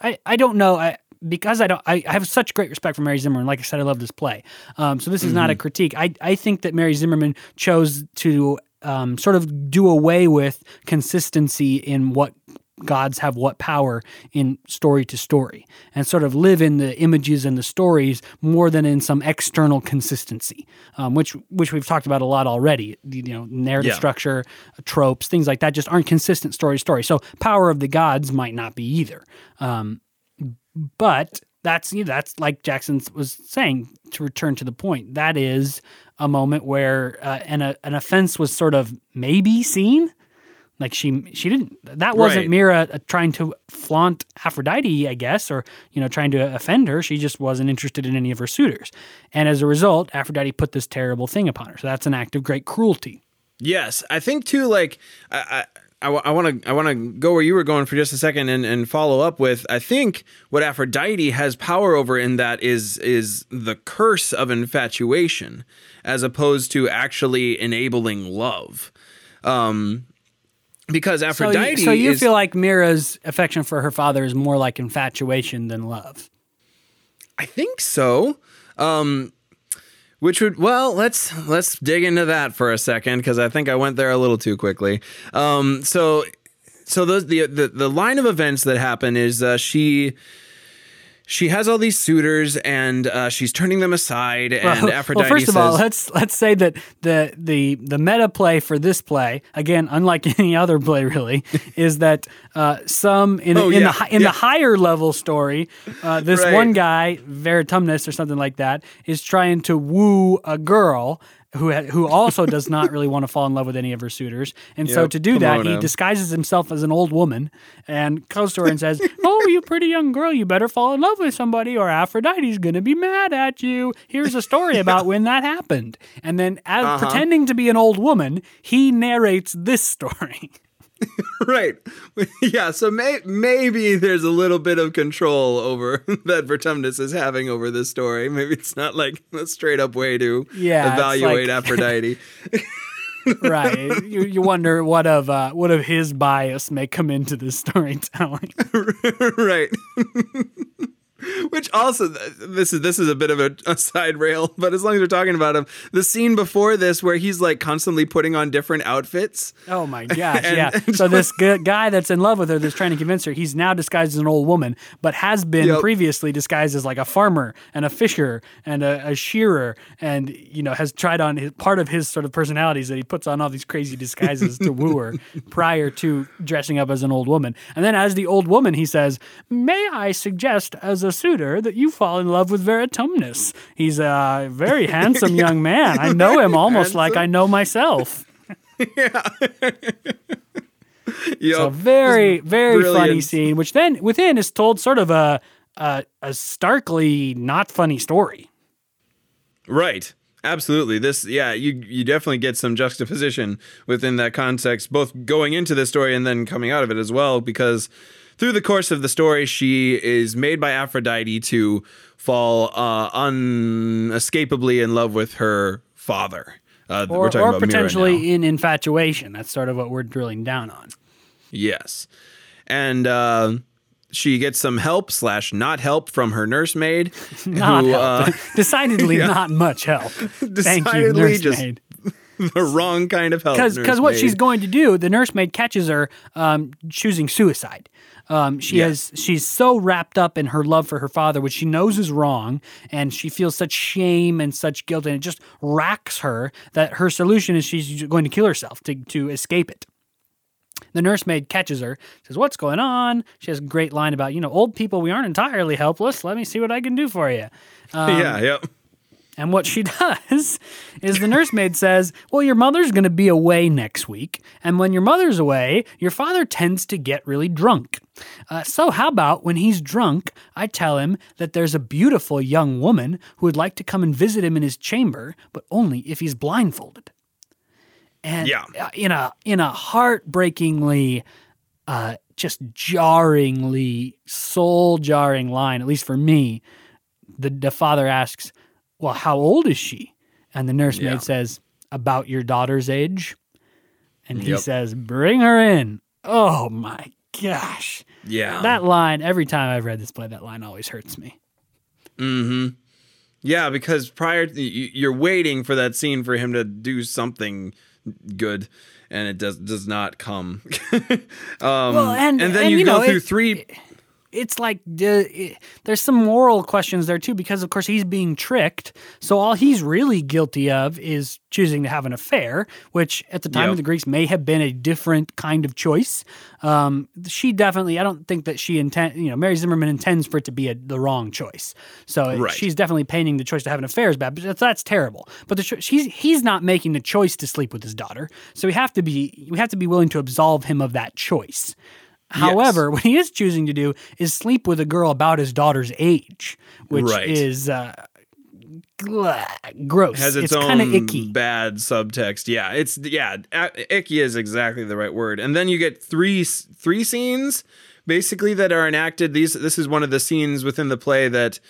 I I don't know. I, because I don't, I, I have such great respect for Mary Zimmerman. Like I said, I love this play. Um, so this is not a critique. I, I think that Mary Zimmerman chose to um, sort of do away with consistency in what gods have what power in story to story, and sort of live in the images and the stories more than in some external consistency, um, which which we've talked about a lot already. You know, narrative Yeah. structure, tropes, things like that just aren't consistent story to story. So power of the gods might not be either. Um, but that's you know, that's like Jackson was saying to return to the point. That is a moment where uh, an uh, an offense was sort of maybe seen. Like she she didn't that wasn't Right. Myrrha uh, trying to flaunt Aphrodite, I guess, or you know trying to offend her. She just wasn't interested in any of her suitors, and as a result, Aphrodite put this terrible thing upon her. So that's an act of great cruelty. Yes, I think too. Like I, I, I want to, I want to go where you were going for just a second and, and follow up with. I think what Aphrodite has power over in that is is the curse of infatuation, as opposed to actually enabling love. Um, because So, Aphrodite, you, so you is, feel like Myrrha's affection for her father is more like infatuation than love. I think so. Um, which would well, let's let's dig into that for a second because I think I went there a little too quickly. Um, so so those the the, the line of events that happen is uh, she she has all these suitors and uh, she's turning them aside and well, Aphrodite well, first says, of all, let's let's say that the the the meta play for this play, again, unlike any other play, really, is that uh, some in, Oh, in yeah, the in yeah. the higher level story, uh, this Right. one guy, Vertumnus or something like that, is trying to woo a girl. Who, who also does not really want to fall in love with any of her suitors, and so to do that, he disguises himself as an old woman and goes to her and says, "Oh, you pretty young girl, you better fall in love with somebody, or Aphrodite's gonna be mad at you." Here's a story about when that happened, and then, as Uh-huh. pretending to be an old woman, he narrates this story. right, yeah. So may, maybe there's a little bit of control over that Vertumnus is having over this story. Maybe it's not like a straight up way to Yeah, evaluate like- Aphrodite. right? you, you wonder what of uh, what of his bias may come into this storytelling. right. Which also, this is this is a bit of a, a side rail, but as long as we're talking about him, the scene before this where he's like constantly putting on different outfits. Oh my gosh, And- yeah. and So this gu- guy that's in love with her, that's trying to convince her, he's now disguised as an old woman, but has been Yep. previously disguised as like a farmer and a fisher and a, a shearer, and you know has tried on his, part of his sort of personalities that he puts on all these crazy disguises to woo her prior to dressing up as an old woman. And then as the old woman, he says, "May I suggest as a suitor that you fall in love with Vertumnus? He's a very handsome young man. I know him almost like I know myself." Yeah. yep. a very very funny scene which then within is told sort of a a, a starkly not funny story. Right. Absolutely. This, yeah, you you definitely get some juxtaposition within that context, both going into the story and then coming out of it as well, because through the course of the story, she is made by Aphrodite to fall uh, unescapably in love with her father. Uh, or, or potentially in infatuation. That's sort of what we're drilling down on. Yes, and uh, she gets some help slash not help from her nursemaid. not who, help. Uh, Decidedly yeah. not much help. Thank you, nursemaid. the wrong kind of help. Because what she's going to do, the nursemaid catches her um, choosing suicide. Um, she yes. has she's so wrapped up in her love for her father, which she knows is wrong, and she feels such shame and such guilt, and it just racks her that her solution is she's going to kill herself to to escape it. The nursemaid catches her, says, What's going on? She has a great line about, you know, old people, we aren't entirely helpless. Let me see what I can do for you. Um, yeah, yep. And what she does is the nursemaid says, Well, your mother's going to be away next week. And when your mother's away, your father tends to get really drunk. Uh, so, how about when he's drunk, I tell him that there's a beautiful young woman who would like to come and visit him in his chamber, but only if he's blindfolded. And yeah. Uh, in a in a heartbreakingly, uh, just jarringly, soul jarring line, at least for me, the, the father asks, well, how old is she? And the nursemaid yeah. says, About your daughter's age. And he yep. says, Bring her in. Oh my gosh. Yeah. That line, every time I've read this play, that line always hurts me. Mm hmm. Yeah, because prior to, you're waiting for that scene for him to do something good and it does does not come. um, well, and, and then and, you, you, go through it, three it's like uh, there's some moral questions there too because of course he's being tricked. So all he's really guilty of is choosing to have an affair which at the time yep. of the greeks may have been a different kind of choice. Um, she definitely i don't think that she intend you know mary zimmerman intends for it to be a, the wrong choice. So right. she's definitely painting the choice to have an affair as bad but that's, that's terrible. But the she's, he's not making the choice to sleep with his daughter. So we have to be we have to be willing to absolve him of that choice However, yes. what he is choosing to do is sleep with a girl about his daughter's age, which right. is uh, gross. Has its, it's own icky. bad subtext. Yeah, it's yeah, icky is exactly the right word. And then you get three three scenes basically that are enacted. These this is one of the scenes within the play that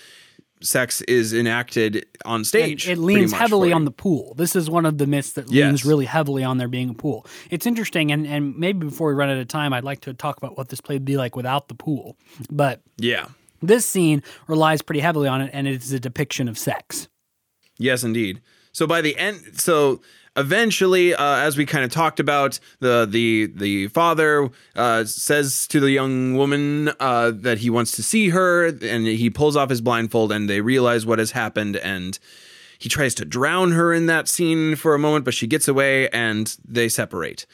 sex is enacted on stage. And it leans heavily on the pool. This is one of the myths that yes. leans really heavily on there being a pool. It's interesting, and, and maybe before we run out of time, I'd like to talk about what this play would be like without the pool. But yeah, this scene relies pretty heavily on it, and it is a depiction of sex. Yes, indeed. So by the end, so eventually, uh, as we kind of talked about, the the the father uh, says to the young woman uh, that he wants to see her, and he pulls off his blindfold, and they realize what has happened, and he tries to drown her in that scene for a moment, but she gets away, and they separate.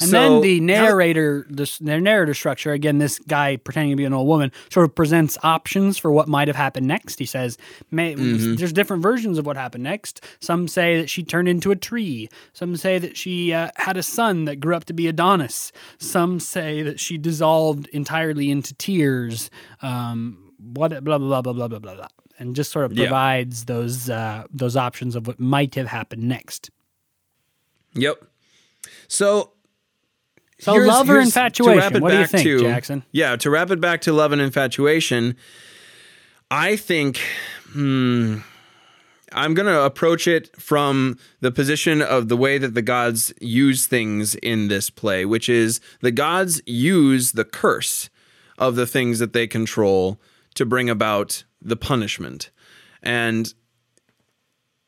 And so, then the narrator, the, the narrator structure, again, this guy pretending to be an old woman, sort of presents options for what might have happened next. He says, mm-hmm. there's different versions of what happened next. Some say that she turned into a tree. Some say that she uh, had a son that grew up to be Adonis. Some say that she dissolved entirely into tears. Um, what blah blah blah blah blah blah blah, and just sort of provides yeah. those uh, those options of what might have happened next. Yep. So so here's, love or infatuation? What do you think, to, Jackson? Yeah, to wrap it back to love and infatuation, I think hmm, I'm going to approach it from the position of the way that the gods use things in this play, which is the gods use the curse of the things that they control to bring about the punishment. And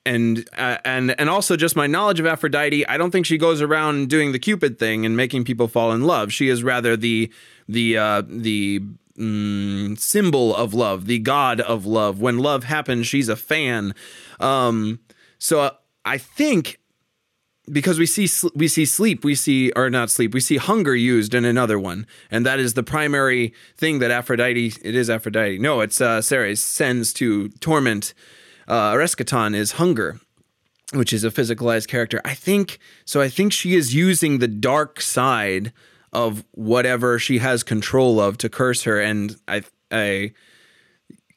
and uh, and and also just my knowledge of Aphrodite, I don't think she goes around doing the Cupid thing and making people fall in love. She is rather the the uh, the mm, symbol of love, the god of love. When love happens, she's a fan. Um, so uh, I think because we see we see sleep, we see or not sleep, we see hunger used in another one, and that is the primary thing that Aphrodite. It is Aphrodite. No, it's uh, Ceres sends to torment uh, Erysichthon is hunger, which is a physicalized character. I think so. I think she is using the dark side of whatever she has control of to curse her, and I a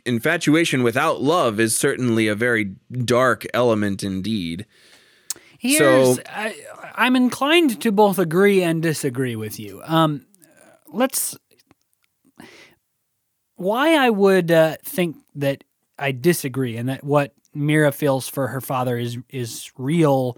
infatuation without love is certainly a very dark element indeed. Here's, so I, I'm inclined to both agree and disagree with you. Um, let's. Why I would uh, think that I disagree and that what Myrrha feels for her father is is real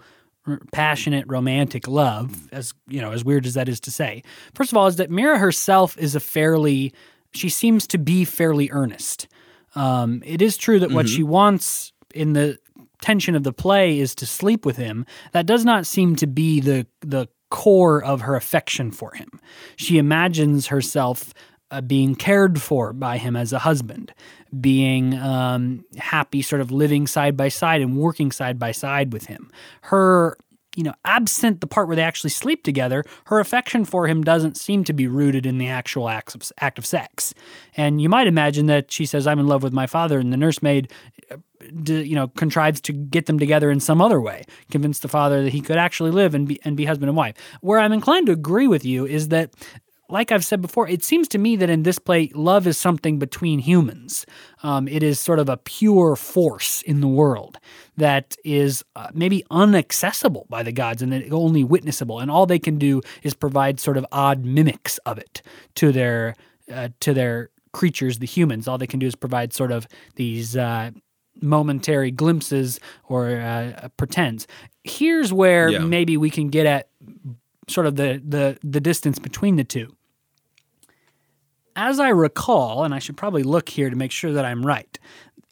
passionate romantic love as you know as weird as that is to say. First of all is that Myrrha herself is a fairly she seems to be fairly earnest. Um, it is true that mm-hmm. what she wants in the tension of the play is to sleep with him. That does not seem to be the the core of her affection for him. She imagines herself uh, being cared for by him as a husband, being um, happy, sort of living side by side and working side by side with him. Her, you know, absent the part where they actually sleep together, her affection for him doesn't seem to be rooted in the actual act of, act of sex. And you might imagine that she says, I'm in love with my father, and the nursemaid uh, you know contrives to get them together in some other way convince the father that he could actually live and be and be husband and wife where i'm inclined to agree with you is that like I've said before, it seems to me that in this play, love is something between humans. Um, it is sort of a pure force in the world that is uh, maybe unaccessible by the gods and only witnessable. And all they can do is provide sort of odd mimics of it to their uh, to their creatures, the humans. All they can do is provide sort of these. Uh, momentary glimpses or uh, pretends. Here's where yeah. maybe we can get at sort of the the the distance between the two as I recall, and I should probably look here to make sure that I'm right.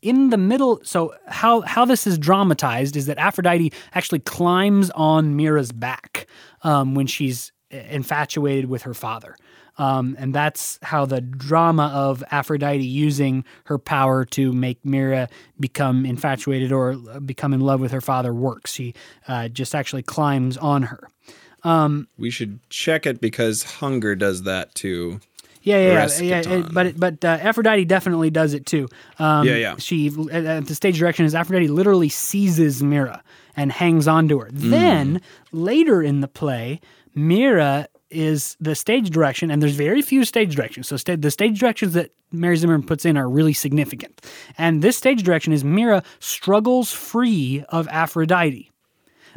In the middle, so how how this is dramatized is that Aphrodite actually climbs on Myrrha's back um, when she's infatuated with her father. Um, and that's how the drama of Aphrodite using her power to make Myrrha become infatuated or become in love with her father works. She uh, just actually climbs on her. Um, we should check it because hunger does that too. Yeah, yeah, yeah. yeah but but uh, Aphrodite definitely does it too. Um, yeah, yeah. She at the stage direction is Aphrodite literally seizes Myrrha and hangs onto her. Mm. Then later in the play, Myrrha is the stage direction, and there's very few stage directions. So sta- the stage directions that Mary Zimmerman puts in are really significant. And this stage direction is Myrrha struggles free of Aphrodite.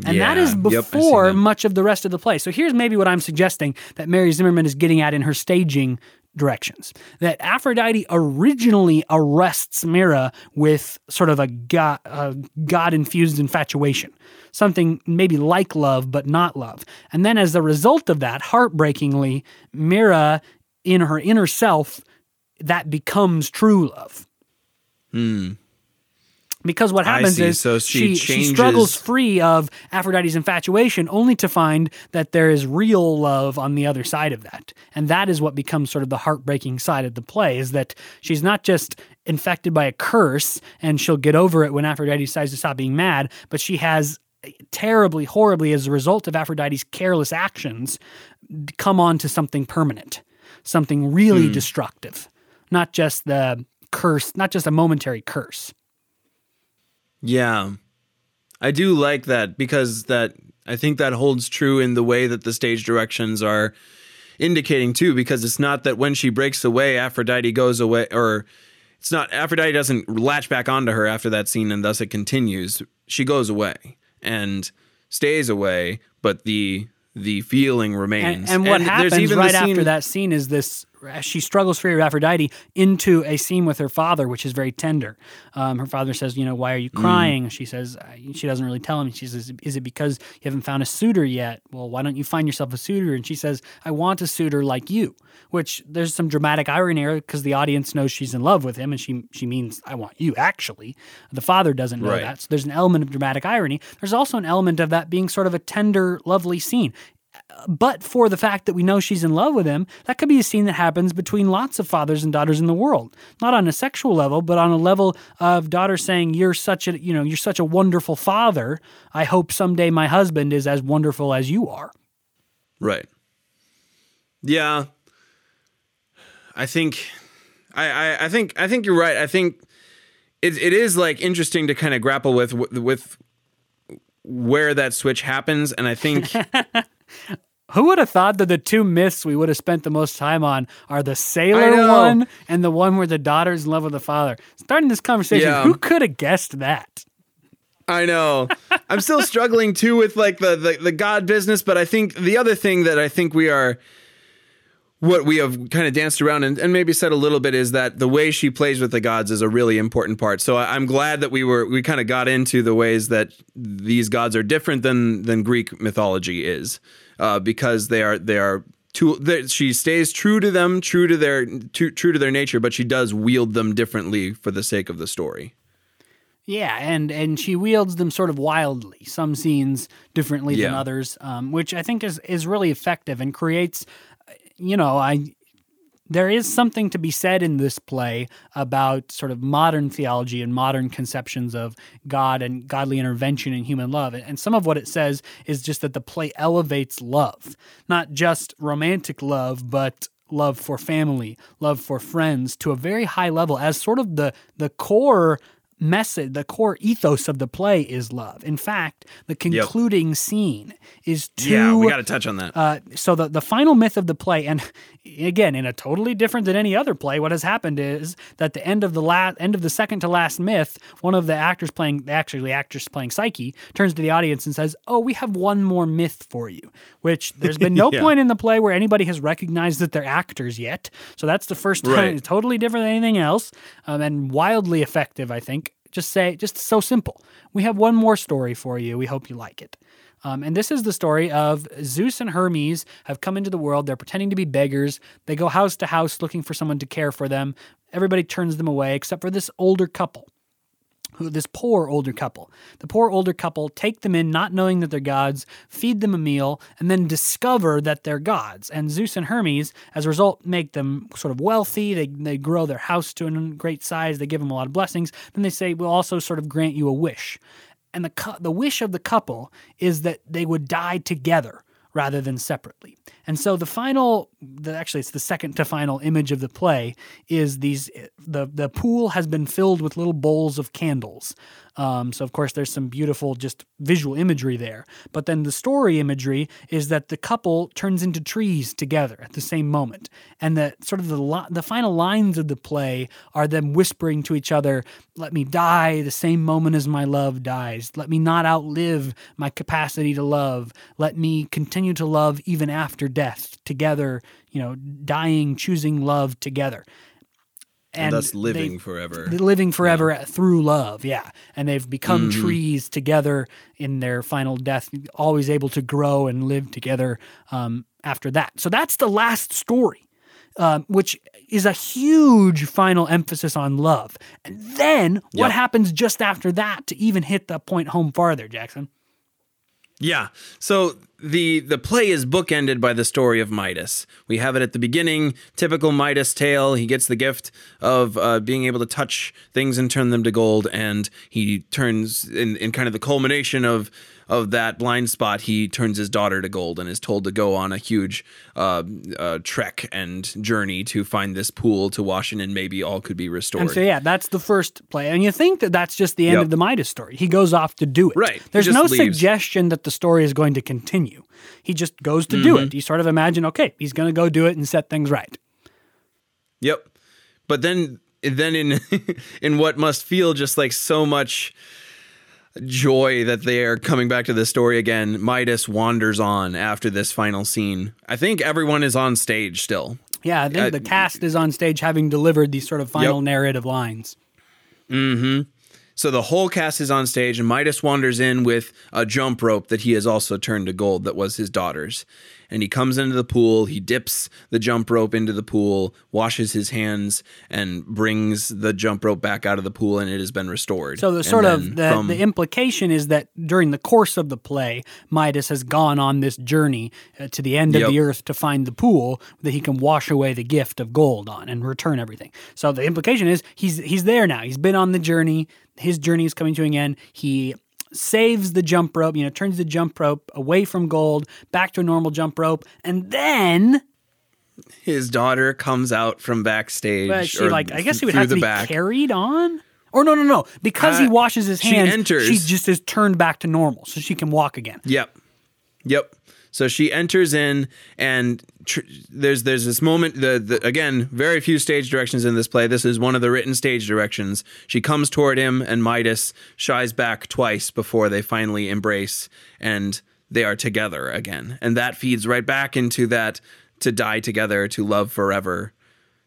And yeah. that is before yep, much of the rest of the play. So here's maybe what I'm suggesting that Mary Zimmerman is getting at in her staging directions. That Aphrodite originally arrests Myrrha with sort of a God, God infused infatuation, something maybe like love, but not love. And then as a result of that, heartbreakingly, Myrrha, in her inner self, that becomes true love. Hmm. Because what happens is so she, she, she, struggles free of Aphrodite's infatuation only to find that there is real love on the other side of that. And that is what becomes sort of the heartbreaking side of the play is that she's not just infected by a curse and she'll get over it when Aphrodite decides to stop being mad, but she has terribly, horribly, as a result of Aphrodite's careless actions, come on to something permanent, something really mm. destructive, not just the curse, not just a momentary curse. Yeah. I do like that because that I think that holds true in the way that the stage directions are indicating too because it's not that when she breaks away Aphrodite goes away or it's not Aphrodite doesn't latch back onto her after that scene and thus it continues. She goes away and stays away, but the the feeling remains. And, and what and happens right after that scene is this she struggles for Aphrodite into a scene with her father, which is very tender. Um, her father says, "You know, why are you mm. crying?" Mm. She says, she doesn't really tell him. She says, "Is it because you haven't found a suitor yet?" Well, why don't you find yourself a suitor? And she says, "I want a suitor like you." Which there's some dramatic irony here because the audience knows she's in love with him, and she she means, "I want you." Actually, the father doesn't know right. that, so there's an element of dramatic irony. There's also an element of that being sort of a tender, lovely scene but for the fact that we know she's in love with him, that could be a scene that happens between lots of fathers and daughters in the world. Not on a sexual level, but on a level of daughter saying, "You're such a, you know, you're such a wonderful father. I hope someday my husband is as wonderful as you are." Right. Yeah. I think I, I, I think I think you're right. I think it, it is like interesting to kind of grapple with with where that switch happens and I think Who would have thought that the two myths we would have spent the most time on are the sailor one and the one where the daughter's in love with the father? Starting this conversation, Yeah. who could have guessed that? I know. I'm still struggling too with like the, the the God business, but I think the other thing that I think we are what we have kind of danced around and, and maybe said a little bit is that the way she plays with the gods is a really important part. So I, I'm glad that we were we kind of got into the ways that these gods are different than than Greek mythology is, uh, because they are they are. Too, that she stays true to them, true to their true, true to their nature, but she does wield them differently for the sake of the story. Yeah, and and she wields them sort of wildly. Some scenes differently than others, um, which I think is is really effective and creates. You know, I there is something to be said in this play about sort of modern theology and modern conceptions of God and godly intervention in human love. And some of what it says is just that the play elevates love, not just romantic love, but love for family, love for friends to a very high level as sort of the the core message, the core ethos of the play is love. In fact, the concluding scene is two Yeah, we got to touch on that. uh, so the, the final myth of the play, and again, in a totally different than any other play, what has happened is that the end of the last end of the second to last myth, one of the actors playing actually the actress playing Psyche turns to the audience and says, "Oh, we have one more myth for you." Which there's been no Yeah. point in the play where anybody has recognized that they're actors yet. So that's the first time, Right. totally different than anything else, um, and wildly effective. I think. Just say, just so simple. We have one more story for you. We hope you like it. Um, and this is the story of Zeus and Hermes have come into the world. They're pretending to be beggars. They go house to house looking for someone to care for them. Everybody turns them away except for this older couple. Who this poor older couple. The poor older couple take them in not knowing that they're gods, feed them a meal, and then discover that they're gods. And Zeus and Hermes, as a result, make them sort of wealthy. They, they grow their house to a great size. They give them a lot of blessings. Then they say, We'll also sort of grant you a wish. And the, the wish of the couple is that they would die together rather than separately. And so the final, the, actually, it's the second to final image of the play is these. The the pool has been filled with little bowls of candles. Um, so of course, there's some beautiful just visual imagery there. But then the story imagery is that the couple turns into trees together at the same moment, and that sort of the the final lines of the play are them whispering to each other, "Let me die the same moment as my love dies. Let me not outlive my capacity to love. Let me continue to love even after death. Together, you know, dying, choosing love together." And thus they- living forever. living forever through love yeah and they've become Mm-hmm. trees together in their final death always able to grow and live together um, after that so that's the last story um, which is a huge final emphasis on love and then what Yep. happens just after that to even hit the point home farther jackson Yeah. So the the play is bookended by the story of Midas. We have it at the beginning, typical Midas tale. He gets the gift of uh, being able to touch things and turn them to gold, and he turns in, in kind of the culmination of of that blind spot. He turns his daughter to gold and is told to go on a huge uh, uh, trek and journey to find this pool to wash in, and maybe all could be restored. and so yeah that's the first play and you think that that's just the end Yep. of the midas story he goes off to do it Right. There's no leaves. suggestion that the story is going to continue he just goes to Mm-hmm. do it you sort of imagine okay he's going to go do it and set things right Yep. But then then in in what must feel just like so much joy that they are coming back to the story again, Midas wanders on after this final scene. I think everyone is on stage still. Yeah, I think Uh, the cast is on stage having delivered these sort of final Yep. narrative lines. So the whole cast is on stage, and Midas wanders in with a jump rope that he has also turned to gold that was his daughter's. And he comes into the pool, he dips the jump rope into the pool, washes his hands, and brings the jump rope back out of the pool, and it has been restored. So the sort of the, from- the implication is that during the course of the play, Midas has gone on this journey uh, to the end Yep. of the earth to find the pool that he can wash away the gift of gold on and return everything. So the implication is he's he's there now. He's been on the journey. His journey is coming to an end. He saves the jump rope, you know, turns the jump rope away from gold back to a normal jump rope, and then his daughter comes out from backstage. But she like I guess he would have to be back. carried on. Or no, no, no. Because he Uh, washes his hands, she enters. she just is turned back to normal, so she can walk again. Yep. Yep. So she enters in, and tr- there's there's this moment. The, the again, very few stage directions in this play. This is one of the written stage directions. She comes toward him, and Midas shies back twice before they finally embrace, and they are together again. And that feeds right back into that to die together, to love forever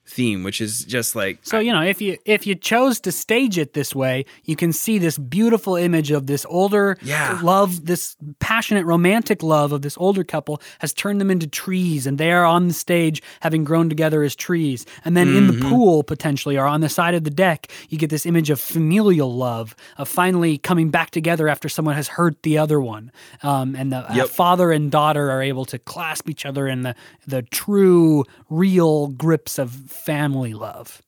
theme, which is just like So you know, if you if you chose to stage it this way, you can see this beautiful image of this older Yeah. love, this passionate romantic love of this older couple has turned them into trees, and they are on the stage having grown together as trees. And then in the pool, potentially, or on the side of the deck, you get this image of familial love, of finally coming back together after someone has hurt the other one, um, and the uh, father and daughter are able to clasp each other in the the true, real grips of family love.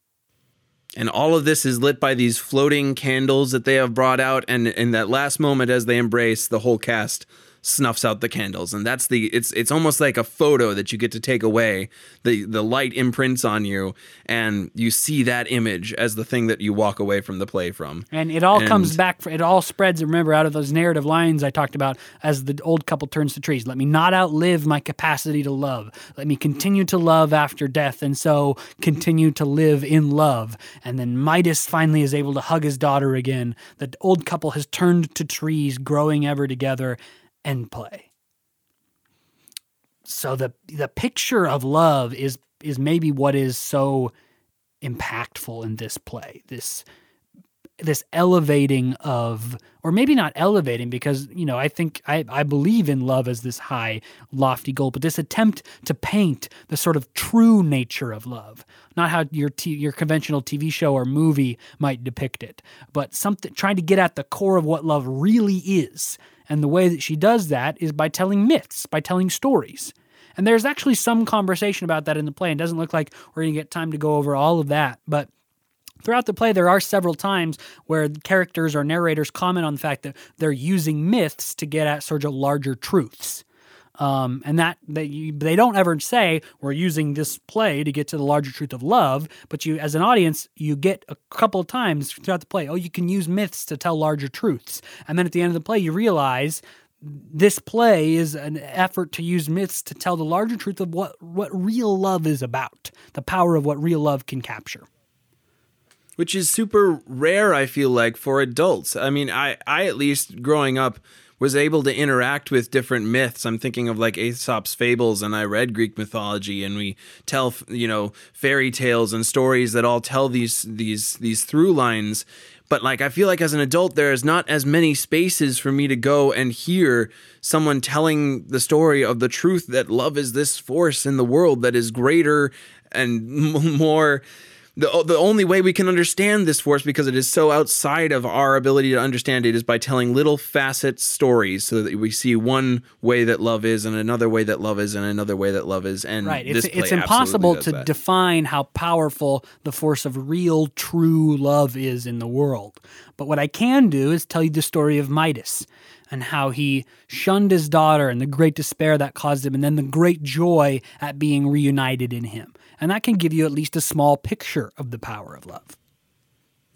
and all of this is lit by these floating candles that they have brought out and in that last moment as they embrace the whole cast snuffs out the candles and that's the it's it's almost like a photo that you get to take away the the light imprints on you and you see that image as the thing that you walk away from the play from And it all comes And- back, it all spreads, remember, out of those narrative lines I talked about as the old couple turns to trees. Let me not outlive my capacity to love. Let me continue to love after death, and so continue to live in love. And then Midas finally is able to hug his daughter again. The old couple has turned to trees, growing ever together, and play. So the the picture of love is is maybe what is so impactful in this play. This this elevating of or maybe not elevating because you know i think I, I believe in love as this high lofty goal but this attempt to paint the sort of true nature of love not how your t- your conventional tv show or movie might depict it but something trying to get at the core of what love really is. And the way that she does that is by telling myths by telling stories. And there's actually some conversation about that in the play. It doesn't look like we're going to get time to go over all of that but Throughout the play, there are several times where characters or narrators comment on the fact that they're using myths to get at sort of larger truths. Um, and that, they don't ever say we're using this play to get to the larger truth of love, but you, as an audience, you get a couple of times throughout the play, oh, you can use myths to tell larger truths. And then at the end of the play, you realize this play is an effort to use myths to tell the larger truth of what, what real love is about, the power of what real love can capture. Which is super rare i feel like for adults. I mean i i at least growing up was able to interact with different myths. I'm thinking of like aesop's fables and i read greek mythology and we tell you know fairy tales and stories that all tell these these these through lines. But like i feel like as an adult there is not as many spaces for me to go and hear someone telling the story of the truth that love is this force in the world that is greater and more the, the only way we can understand this force because it is so outside of our ability to understand it is by telling little facet stories so that we see one way that love is and another way that love is and another way that love is and Right. It's, it's impossible to that. define how powerful the force of real, true love is in the world. But what I can do is tell you the story of Midas and how he shunned his daughter and the great despair that caused him, and then the great joy at being reunited in him. And that can give you at least a small picture of the power of love.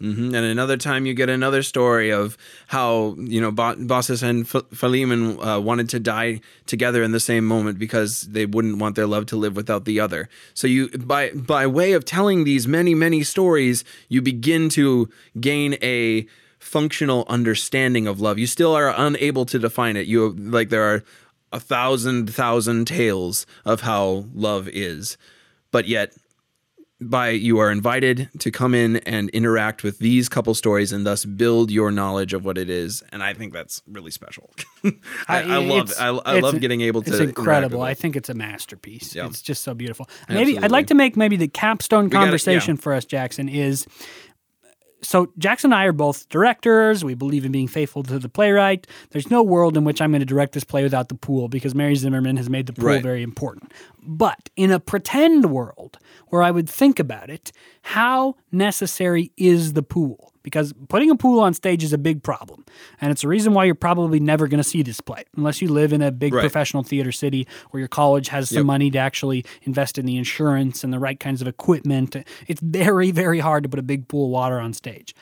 Mhm. And another time you get another story of how, you know, Bo- Baucis and Ph- Philemon uh, wanted to die together in the same moment because they wouldn't want their love to live without the other. So you by by way of telling these many many stories, you begin to gain a functional understanding of love. You still are unable to define it. You like there are a thousand thousand tales of how love is. But yet by you are invited to come in and interact with these couple stories and thus build your knowledge of what it is and i think that's really special I, I love i, I love getting able to It's incredible. I think it's a masterpiece. Yeah. It's just so beautiful. Maybe I'd like to make maybe the capstone gotta- conversation for us, Jackson, is so Jackson and I are both directors. We believe in being faithful to the playwright. There's no world in which I'm going to direct this play without the pool because Mary Zimmerman has made the pool Right. very important. But in a pretend world where I would think about it, how necessary is the pool? Because putting a pool on stage is a big problem. And it's a reason why you're probably never going to see this play unless you live in a big Right. professional theater city where your college has some Yep. money to actually invest in the insurance and the right kinds of equipment. It's very, very hard to put a big pool of water on stage.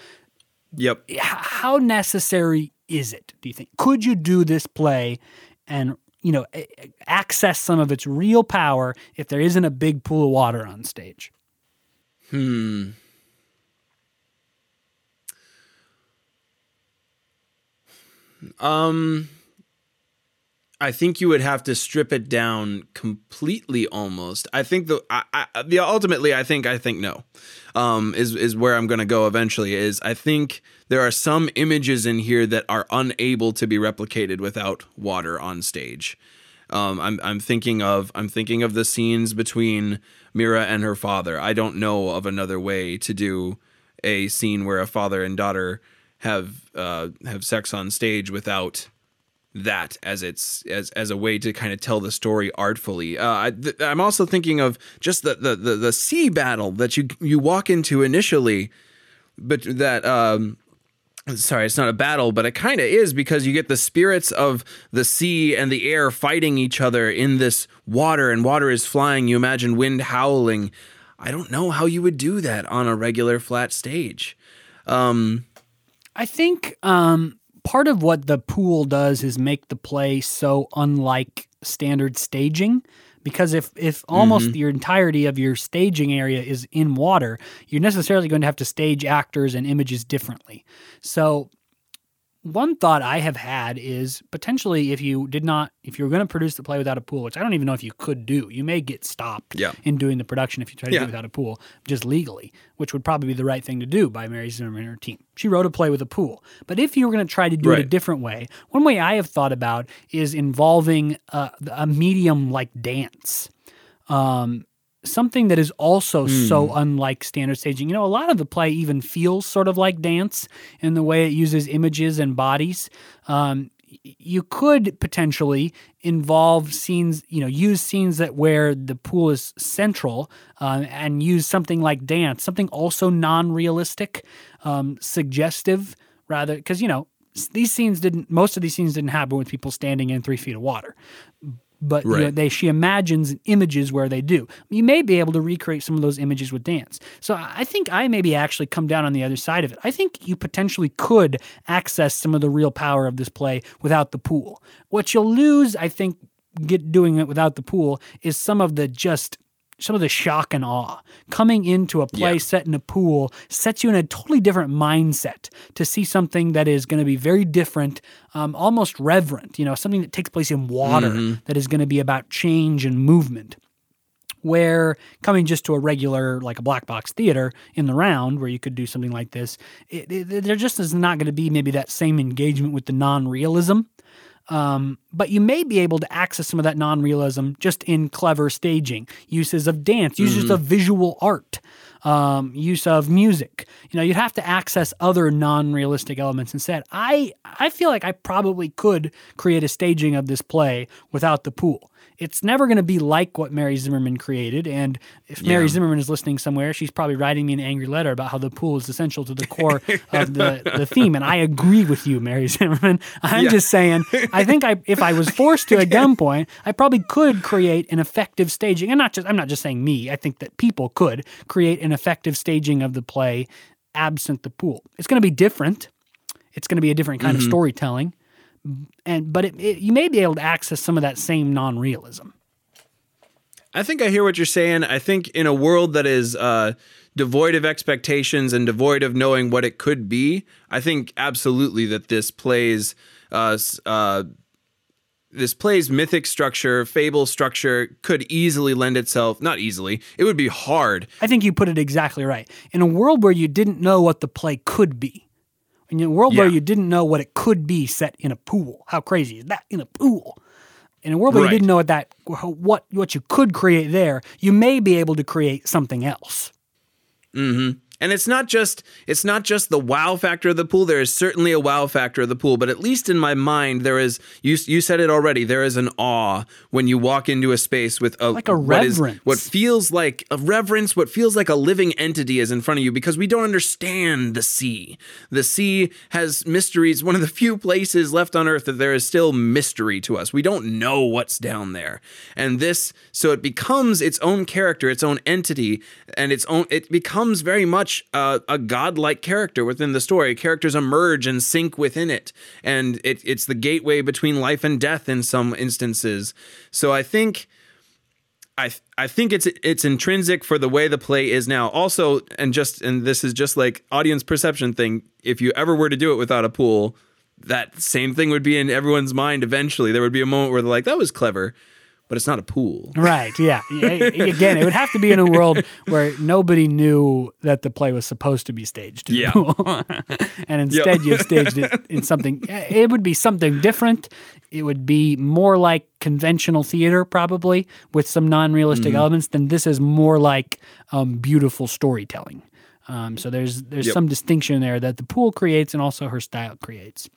yep how necessary is it, do you think? Could you do this play and you know, access some of its real power if there isn't a big pool of water on stage? Hmm. Um, I think you would have to strip it down completely, almost. I think the, I, I, the ultimately, I think, I think no, um, is is where I'm going to go eventually. Is I think there are some images in here that are unable to be replicated without water on stage. Um, I'm I'm thinking of I'm thinking of the scenes between Myrrha and her father. I don't know of another way to do a scene where a father and daughter have uh, have sex on stage without that as its as as a way to kind of tell the story artfully. Uh, I, am also thinking of just the, the the the sea battle that you you walk into initially, but that um, sorry, it's not a battle, but it kind of is because you get the spirits of the sea and the air fighting each other in this water, and water is flying. You imagine wind howling. I don't know how you would do that on a regular flat stage. Um, I think um, part of what the pool does is make the play so unlike standard staging. Because if, if almost mm-hmm. your entirety of your staging area is in water, you're necessarily going to have to stage actors and images differently. So one thought I have had is potentially if you did not, if you were going to produce the play without a pool, which I don't even know if you could do, you may get stopped yeah. in doing the production if you try to yeah. do it without a pool, just legally, which would probably be the right thing to do by Mary Zimmerman and her team. She wrote a play with a pool. But if you were going to try to do right. it a different way, one way I have thought about is involving a, a medium like dance. Um, something that is also mm. so unlike standard staging. You know, a lot of the play even feels sort of like dance in the way it uses images and bodies. Um, you could potentially involve scenes, you know, use scenes that where the pool is central uh, and use something like dance, something also non realistic, um, suggestive, rather, because, you know, these scenes didn't, most of these scenes didn't happen with people standing in three feet of water but right. you know, they she imagines images where they do. You may be able to recreate some of those images with dance. So I think I maybe actually come down on the other side of it. I think you potentially could access some of the real power of this play without the pool. What you'll lose, I think, get doing it without the pool is some of the just some of the shock and awe. Coming into a play yeah. set in a pool sets you in a totally different mindset to see something that is going to be very different, um, almost reverent, you know, something that takes place in water mm-hmm. that is going to be about change and movement. Where coming just to a regular, like a black box theater in the round, where you could do something like this, it, it, there just is not going to be maybe that same engagement with the non realism um, but you may be able to access some of that non realism just in clever staging, uses of dance, uses mm-hmm. of visual art, um, use of music. You know, you'd have to access other non realistic elements instead. I, I feel like I probably could create a staging of this play without the pool it's never going to be like what Mary Zimmerman created. And if Mary Zimmerman is listening somewhere, she's probably writing me an angry letter about how the pool is essential to the core of the, the theme. And I agree with you, Mary Zimmerman. I'm yeah. just saying, I think I, if I was forced to at gunpoint, I probably could create an effective staging. And not just, I'm not just saying me. I think that people could create an effective staging of the play absent the pool. It's going to be different. It's going to be a different kind mm-hmm. of storytelling and but it, it, you may be able to access some of that same non-realism. I think I hear what you're saying. I think in a world that is uh, devoid of expectations and devoid of knowing what it could be, I think absolutely that this plays uh, uh, this plays mythic structure, fable structure could easily lend itself, not easily, it would be hard. I think you put it exactly right. In a world where you didn't know what the play could be, in a world yeah. where you didn't know what it could be set in a pool. How crazy is that? In a pool. In a world where right. you didn't know what that what what you could create there, you may be able to create something else. Mm-hmm. And it's not just it's not just the wow factor of the pool. There is certainly a wow factor of the pool, but at least in my mind, there is you you said it already. There is an awe when you walk into a space with a like a reverence. What, is, what feels like a reverence, what feels like a living entity is in front of you because we don't understand the sea. The sea has mysteries. One of the few places left on earth that there is still mystery to us. We don't know what's down there, and this so it becomes its own character, its own entity, and its own. It becomes very much much uh, a godlike character within the story. Characters emerge and sink within it, and it, it's the gateway between life and death in some instances. So I think. I, I think it's it's intrinsic for the way the play is now. Also, and just and this is just like audience perception thing. If you ever were to do it without a pool, that same thing would be in everyone's mind eventually. There would be a moment where they're like, that was clever, but it's not a pool. Right. Yeah. Again, it would have to be in a world where nobody knew that the play was supposed to be staged. in Yeah. pool. and instead you staged it in something, it would be something different. It would be more like conventional theater, probably, with some non realistic Mm-hmm. elements. Then this is more like um, beautiful storytelling. Um, so there's there's Yep. some distinction there that the pool creates and also her style creates.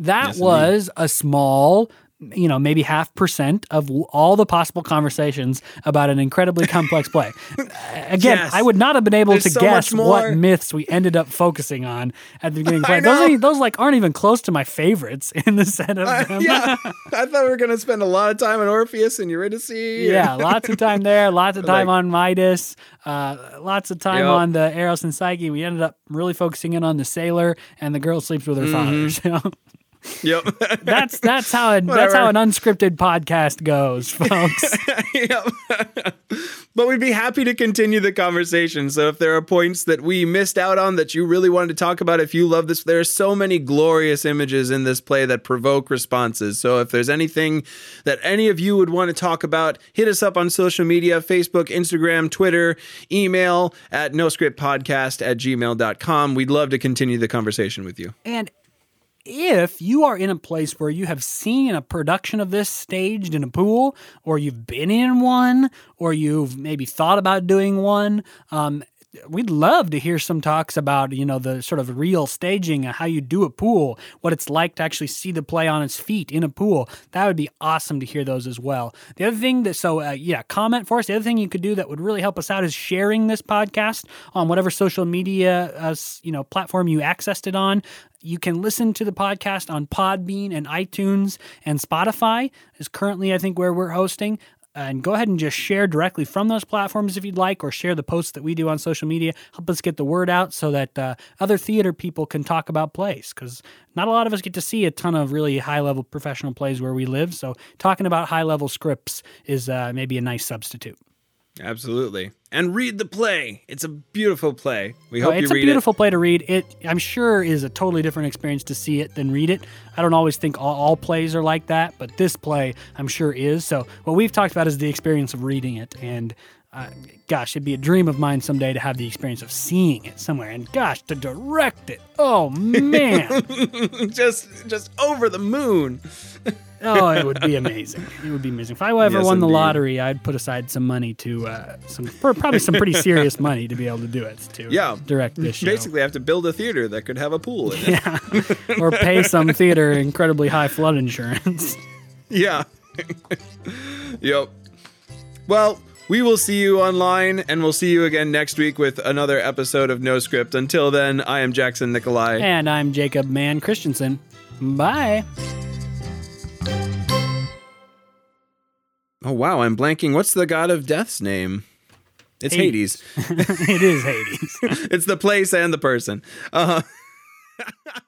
That Yes, was a small, you know, maybe half percent of all the possible conversations about an incredibly complex play. Uh, Again, Yes. I would not have been able There's to so guess what myths we ended up focusing on at the beginning. play. Those, ain't- those like aren't even close to my favorites in the set of them. yeah, I thought we were gonna spend a lot of time on Orpheus and Eurydice. Yeah, lots of time there, lots of time Like- on Midas, uh, lots of time Yep. on the Eros and Psyche. We ended up really focusing in on the sailor, and the girl sleeps with her Mm-hmm. father. So Yep. that's that's how it, that's how an unscripted podcast goes, folks. yep. but we'd be happy to continue the conversation. So if there are points that we missed out on that you really wanted to talk about, if you love this, there are so many glorious images in this play that provoke responses. So if there's anything that any of you would want to talk about, hit us up on social media Facebook, Instagram, Twitter, email at noscriptpodcast at gmail.com. We'd love to continue the conversation with you. And if you are in a place where you have seen a production of this staged in a pool, or you've been in one, or you've maybe thought about doing one, um, we'd love to hear some talks about you know the sort of real staging and how you do a pool what it's like to actually see the play on its feet in a pool. That would be awesome to hear those as well. The other thing that so uh, yeah comment for us. The other thing you could do that would really help us out is sharing this podcast on whatever social media uh, you know platform you accessed it on. You can listen to the podcast on Podbean and iTunes and Spotify is currently I think where we're hosting and go ahead and just share directly from those platforms if you'd like, or share the posts that we do on social media. Help us get the word out so that uh, other theater people can talk about plays. Because not a lot of us get to see a ton of really high level professional plays where we live. So talking about high level scripts is uh, maybe a nice substitute. Absolutely. And read the play. It's a beautiful play. We hope Oh, it's you a read beautiful play to read. It, I'm sure, is a totally different experience to see it than read it. I don't always think all, all plays are like that, but this play, I'm sure, is. So, what we've talked about is the experience of reading it, and uh, gosh, it'd be a dream of mine someday to have the experience of seeing it somewhere. And gosh, to direct it, oh man, just just over the moon. oh, it would be amazing. It would be amazing. If I ever Yes, won the lottery, I'd put aside some money to uh, some probably some pretty serious money to be able to do it. To Yeah. direct this show. Basically, I have to build a theater that could have a pool in it. Yeah. or pay some theater incredibly high flood insurance. Yeah. yep. Well, we will see you online and we'll see you again next week with another episode of No Script. Until then, I am Jackson Nikolai. and I'm Jacob Mann Christensen. Bye. Oh, wow. I'm blanking. What's the god of death's name? It's Hades. it is Hades. it's the place and the person. Uh,